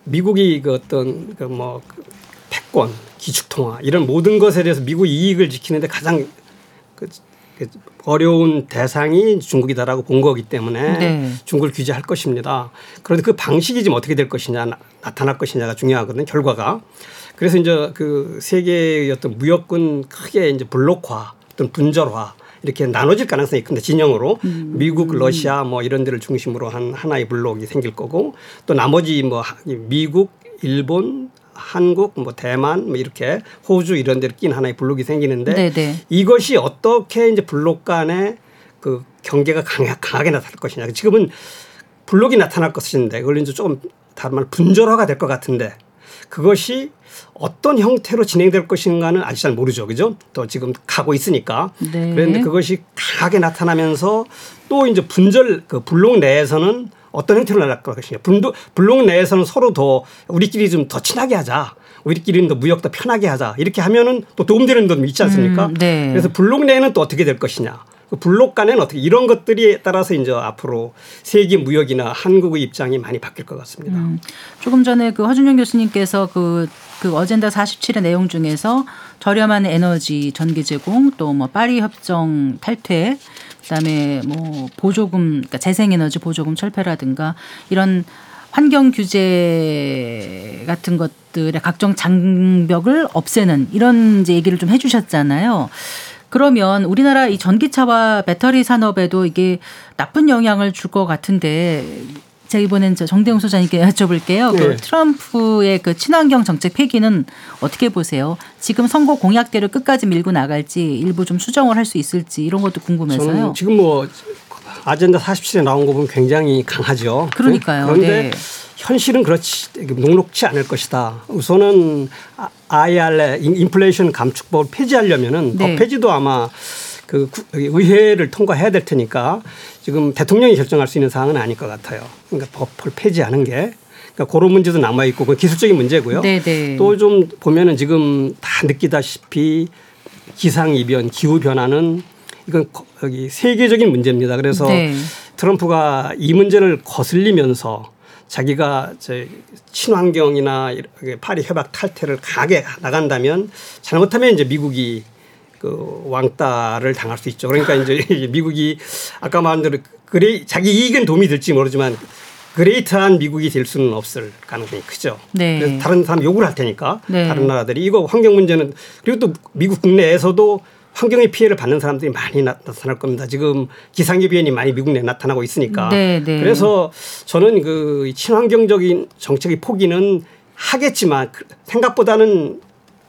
미국이 그 어떤 그 뭐 패권, 기축통화 이런 모든 것에 대해서 미국 이익을 지키는데 가장 그 어려운 대상이 중국이다라고 본 거기 때문에 네. 중국을 규제할 것입니다. 그런데 그 방식이 지금 어떻게 될 것이냐 나타날 것이냐가 중요하거든요. 결과가. 그래서 이제 그 세계의 어떤 무역은 크게 이제 블록화 어떤 분절화 이렇게 나눠질 가능성이 큰데 진영으로 음. 미국, 러시아 뭐 이런 데를 중심으로 한 하나의 블록이 생길 거고 또 나머지 뭐 미국, 일본, 한국, 뭐 대만, 뭐 이렇게 호주 이런 데를 낀 하나의 블록이 생기는데 네네. 네. 이것이 어떻게 이제 블록 간의 그 경계가 강하, 강하게 나타날 것이냐. 지금은 블록이 나타날 것인데 그걸 이제 조금 다른 말 분절화가 될 것 같은데 그것이 어떤 형태로 진행될 것인가는 아직 잘 모르죠. 그죠? 또 지금 가고 있으니까. 네. 그런데 그것이 강하게 나타나면서 또 이제 분절 그 블록 내에서는 어떤 형태로 나갈 것이냐. 분도, 블록 내에서는 서로 더 우리끼리 좀 더 친하게 하자. 우리끼리는 더 무역 더 편하게 하자. 이렇게 하면은 또 도움되는 점이 있지 않습니까? 음, 네. 그래서 블록 내에는 또 어떻게 될 것이냐. 그 블록 간에는 어떻게 이런 것들이 따라서 이제 앞으로 세계 무역이나 한국의 입장이 많이 바뀔 것 같습니다. 음, 조금 전에 그 허준영 교수님께서 그, 그 어젠다 47의 내용 중에서 저렴한 에너지 전기 제공 또 뭐 파리 협정 탈퇴 그다음에 뭐 보조금 그러니까 재생에너지 보조금 철폐라든가 이런 환경 규제 같은 것들의 각종 장벽을 없애는 이런 이제 얘기를 좀 해주셨잖아요. 그러면 우리나라 이 전기차와 배터리 산업에도 이게 나쁜 영향을 줄 것 같은데 제가 이번엔 저 정대웅 소장님께 여쭤볼게요. 그 네. 그 트럼프의 그 친환경 정책 폐기는 어떻게 보세요? 지금 선거 공약대로 끝까지 밀고 나갈지 일부 좀 수정을 할 수 있을지 이런 것도 궁금해서요. 지금 뭐 아젠다 47에 나온 거 보면 굉장히 강하죠. 그러니까요. 그런데 네. 현실은 그렇지 녹록치 않을 것이다. 우선은 IRA 인플레이션 감축법을 폐지하려면은 네. 법 폐지도 아마 그 의회를 통과해야 될 테니까 지금 대통령이 결정할 수 있는 사항은 아닐 것 같아요. 그러니까 법을 폐지하는 게 그러니까 그런 문제도 남아 있고 그 기술적인 문제고요. 네, 네. 또좀 보면은 지금 다 느끼다시피 기상 이변, 기후 변화는 이건 여기 세계적인 문제입니다. 그래서 네. 트럼프가 이 문제를 거슬리면서 자기가 저 친환경이나 파리 협약 탈퇴를 강하게 나간다면 잘못하면 이제 미국이 그 왕따를 당할 수 있죠. 그러니까 이제 미국이 아까 말한 대로 그래 자기 이익은 도움이 될지 모르지만 그레이트한 미국이 될 수는 없을 가능성이 크죠. 네. 그래서 다른 사람 욕을 할 테니까 네. 다른 나라들이 이거 환경 문제는 그리고 또 미국 국내에서도 환경의 피해를 받는 사람들이 많이 나타날 겁니다. 지금 기상기 변이 많이 미국 내에 나타나고 있으니까. 네, 네. 그래서 저는 그 친환경적인 정책의 포기는 하겠지만 그 생각보다는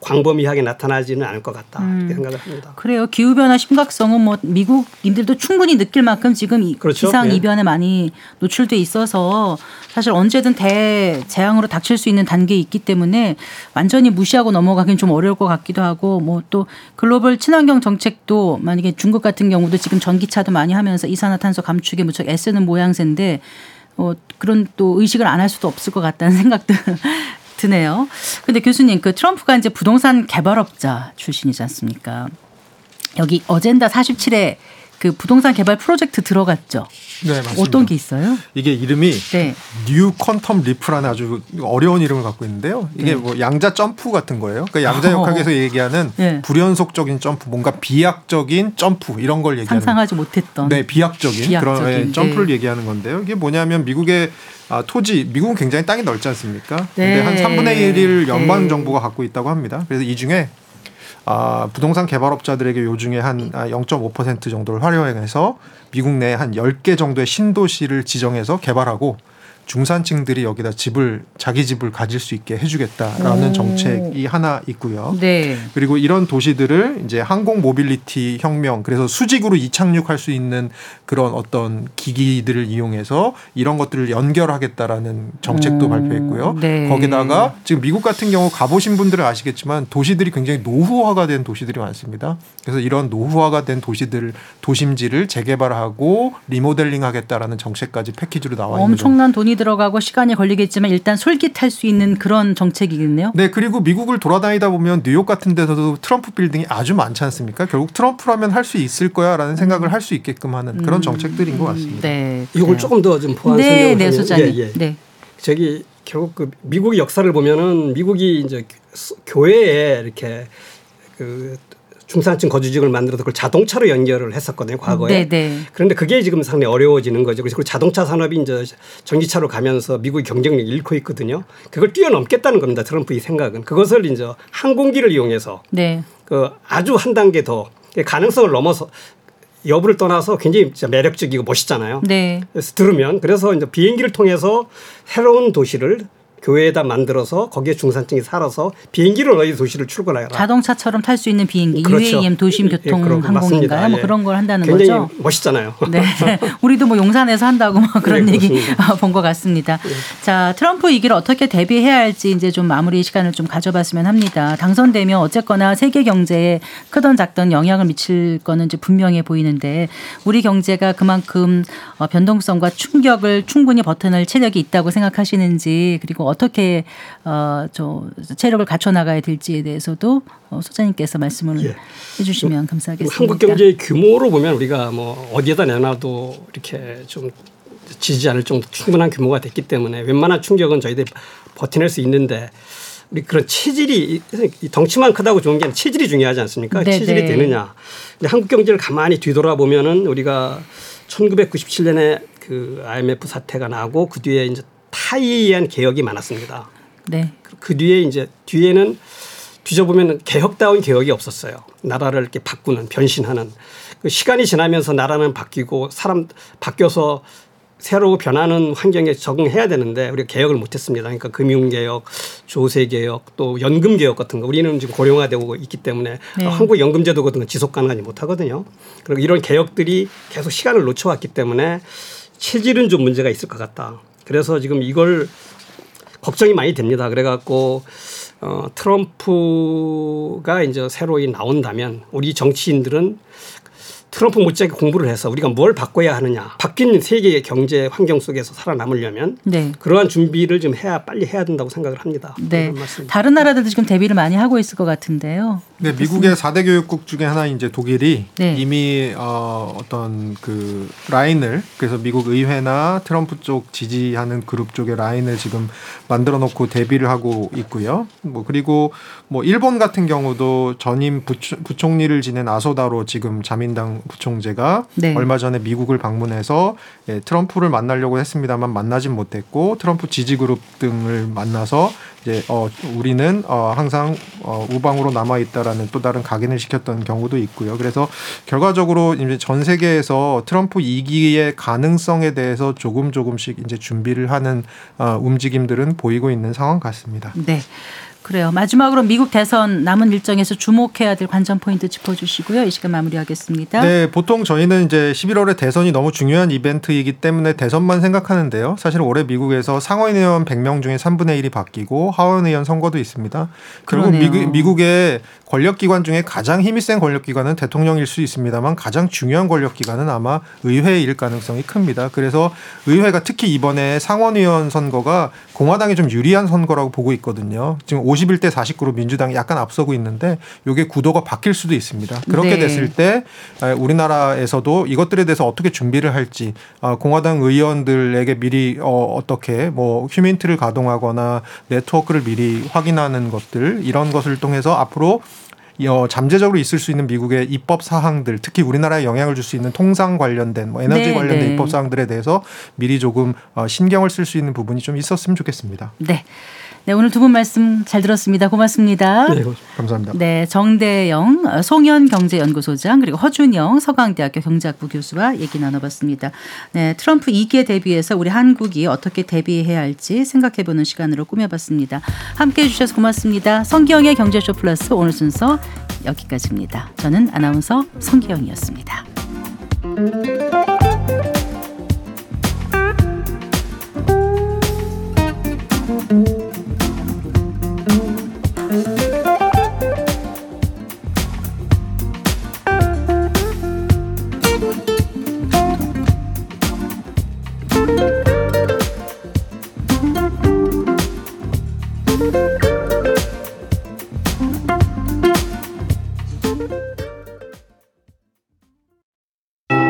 광범위하게 나타나지는 않을 것 같다 음. 이렇게 생각을 합니다. 그래요. 기후 변화 심각성은 뭐 미국인들도 충분히 느낄 만큼 지금 그렇죠? 기상 네. 이변에 많이 노출돼 있어서 사실 언제든 대재앙으로 닥칠 수 있는 단계에 있기 때문에 완전히 무시하고 넘어가긴 좀 어려울 것 같기도 하고 뭐 또 글로벌 친환경 정책도 만약에 중국 같은 경우도 지금 전기차도 많이 하면서 이산화탄소 감축에 무척 애쓰는 모양새인데 어, 그런 또 의식을 안 할 수도 없을 것 같다는 생각도 드네요. 근데 교수님 그 트럼프가 이제 부동산 개발업자 출신이지 않습니까? 여기 어젠다 47에 그 부동산 개발 프로젝트 들어갔죠. 네, 맞습니다. 어떤 게 있어요? 이게 이름이 네. New Quantum Leap라는 아주 어려운 이름을 갖고 있는데요. 이게 네. 뭐 양자 점프 같은 거예요. 그러니까 양자 역학에서 어. 얘기하는 네. 불연속적인 점프, 뭔가 비약적인 점프 이런 걸 얘기하는 상상하지 못했던 네, 비약적인, 비약적인 그런 네, 점프를 네. 얘기하는 건데요. 이게 뭐냐면 미국의 아, 토지 미국은 굉장히 땅이 넓지 않습니까? 네. 근데 한 3분의 1을 연방 정부가 갖고 있다고 합니다. 그래서 이 중에 아, 부동산 개발업자들에게 요중에 한 0.5% 정도를 활용해서 미국 내 한 10개 정도의 신도시를 지정해서 개발하고 중산층들이 여기다 집을 자기 집을 가질 수 있게 해주겠다라는 오. 정책이 하나 있고요. 네. 그리고 이런 도시들을 이제 항공 모빌리티 혁명 그래서 수직으로 이착륙할 수 있는 그런 어떤 기기들을 이용해서 이런 것들을 연결하겠다라는 정책도 오. 발표했고요. 네. 거기다가 지금 미국 같은 경우 가보신 분들은 아시겠지만 도시들이 굉장히 노후화가 된 도시들이 많습니다. 그래서 이런 노후화가 된 도시들 도심지를 재개발하고 리모델링하겠다라는 정책까지 패키지로 나와 있는 엄청난 돈이 들어가고 시간이 걸리겠지만 일단 솔깃할 수 있는 그런 정책이겠네요. 네, 그리고 미국을 돌아다니다 보면 뉴욕 같은 데서도 트럼프 빌딩이 아주 많지 않습니까? 결국 트럼프라면 할 수 있을 거야라는 생각을 할 수 있게끔 하는 그런 음. 정책들인 것 같습니다. 네, 이걸 조금 더 좀 보완 네, 네, 소장님. 예, 예. 네. 저기 결국 그 미국의 역사를 보면은 미국이 이제 교회에 이렇게 그 중산층 거주지역을 만들어서 그걸 자동차로 연결을 했었거든요 과거에. 네네. 네. 그런데 그게 지금 상당히 어려워지는 거죠. 그래서 자동차 산업이 이제 전기차로 가면서 미국의 경쟁력 잃고 있거든요. 그걸 뛰어넘겠다는 겁니다. 트럼프의 생각은 그것을 이제 항공기를 이용해서 네. 그 아주 한 단계 더 가능성을 넘어서 여부를 떠나서 굉장히 진짜 매력적이고 멋있잖아요. 네. 그래서 들으면 그래서 이제 비행기를 통해서 새로운 도시를 교회에다 만들어서 거기에 중산층이 살아서 비행기로 너희 도시를 출근하라. 자동차처럼 탈 수 있는 비행기, 그렇죠. UAM 도심 교통 예, 항공인가요? 뭐 예. 그런 걸 한다는 굉장히 거죠. 멋있잖아요. 네, 우리도 뭐 용산에서 한다고 뭐 그런 네, 얘기 본 것 같습니다. 네. 자, 트럼프 위기를 어떻게 대비해야 할지 이제 좀 마무리 시간을 좀 가져봤으면 합니다. 당선되면 어쨌거나 세계 경제에 크던 작던 영향을 미칠 거는 이제 분명해 보이는데 우리 경제가 그만큼 어, 변동성과 충격을 충분히 버텨낼 체력이 있다고 생각하시는지 그리고 어떻게 어, 저 체력을 갖춰 나가야 될지에 대해서도 어, 소장님께서 말씀을 예. 해주시면 감사하겠습니다. 한국 경제의 규모로 보면 우리가 뭐 어디에다 내놔도 이렇게 좀 지지 않을 정도 충분한 규모가 됐기 때문에 웬만한 충격은 저희들이 버텨낼 수 있는데 우리 그런 체질이 덩치만 크다고 좋은 게 아니라 체질이 중요하지 않습니까? 네네. 체질이 네. 되느냐. 근데 한국 경제를 가만히 뒤돌아보면은 우리가 1997년에 그 IMF 사태가 나고 그 뒤에 이제 타이에 의한 개혁이 많았습니다. 네. 그 뒤에 이제 뒤에는 뒤져보면 개혁다운 개혁이 없었어요. 나라를 이렇게 바꾸는 변신하는 그 시간이 지나면서 나라는 바뀌고 사람 바뀌어서 새로 변하는 환경에 적응해야 되는데 우리가 개혁을 못했습니다. 그러니까 금융개혁, 조세개혁, 또 연금개혁 같은 거 우리는 지금 고령화되고 있기 때문에 네. 한국 연금제도 같은 건 지속 가능하지 못하거든요. 그리고 이런 개혁들이 계속 시간을 놓쳐왔기 때문에 체질은 좀 문제가 있을 것 같다. 그래서 지금 이걸 걱정이 많이 됩니다. 그래갖고 어, 트럼프가 이제 새로이 나온다면 우리 정치인들은 트럼프 못지않게 공부를 해서 우리가 뭘 바꿔야 하느냐. 바뀐 세계의 경제 환경 속에서 살아남으려면 네. 그러한 준비를 좀 해야 빨리 해야 된다고 생각을 합니다. 네. 다른 나라들도 지금 대비를 많이 하고 있을 것 같은데요. 네, 미국의 4대 교육국 중에 하나인 이제 독일이 네. 이미 어, 어떤 그 라인을 그래서 미국 의회나 트럼프 쪽 지지하는 그룹 쪽의 라인을 지금 만들어 놓고 대비를 하고 있고요. 뭐 그리고 뭐 일본 같은 경우도 전임 부총리를 지낸 아소다로 지금 자민당 부총재가 네. 얼마 전에 미국을 방문해서 예, 트럼프를 만나려고 했습니다만 만나진 못했고 트럼프 지지 그룹 등을 만나서 이제 어 우리는 어 항상 어 우방으로 남아 있다라는 또 다른 각인을 시켰던 경우도 있고요. 그래서 결과적으로 이제 전 세계에서 트럼프 2기의 가능성에 대해서 조금 조금씩 이제 준비를 하는 어 움직임들은 보이고 있는 상황 같습니다. 네. 그래요. 마지막으로 미국 대선 남은 일정에서 주목해야 될 관전 포인트 짚어주시고요. 이 시간 마무리하겠습니다. 네, 보통 저희는 이제 11월에 대선이 너무 중요한 이벤트이기 때문에 대선만 생각하는데요. 사실 올해 미국에서 상원 의원 100명 중에 3분의 1이 바뀌고 하원 의원 선거도 있습니다. 그리고 미국, 미국의 권력기관 중에 가장 힘이 센 권력기관은 대통령일 수 있습니다만 가장 중요한 권력기관은 아마 의회일 가능성이 큽니다. 그래서 의회가 특히 이번에 상원 의원 선거가 공화당이 좀 유리한 선거라고 보고 있거든요. 지금 51대 49로 민주당이 약간 앞서고 있는데 이게 구도가 바뀔 수도 있습니다. 그렇게 네. 됐을 때 우리나라에서도 이것들에 대해서 어떻게 준비를 할지 아, 공화당 의원들에게 미리 어, 어떻게 뭐 휴민트를 가동하거나 네트워크를 미리 확인하는 것들 이런 것을 통해서 앞으로 어, 잠재적으로 있을 수 있는 미국의 입법 사항들, 특히 우리나라에 영향을 줄 수 있는 통상 관련된 뭐 에너지 네, 관련된 네. 입법 사항들에 대해서 미리 조금 어, 신경을 쓸 수 있는 부분이 좀 있었으면 좋겠습니다. 네. 네, 오늘 두 분 말씀 잘 들었습니다. 고맙습니다. 네, 감사합니다. 네, 정대영 송현 경제연구소장 그리고 허준영 서강대학교 경제학부 교수와 얘기 나눠봤습니다. 네, 트럼프 2기에 대비해서 우리 한국이 어떻게 대비해야 할지 생각해보는 시간으로 꾸며봤습니다. 함께해 주셔서 고맙습니다. 성기영의 경제쇼 플러스 오늘 순서 여기까지입니다. 저는 아나운서 성기영이었습니다.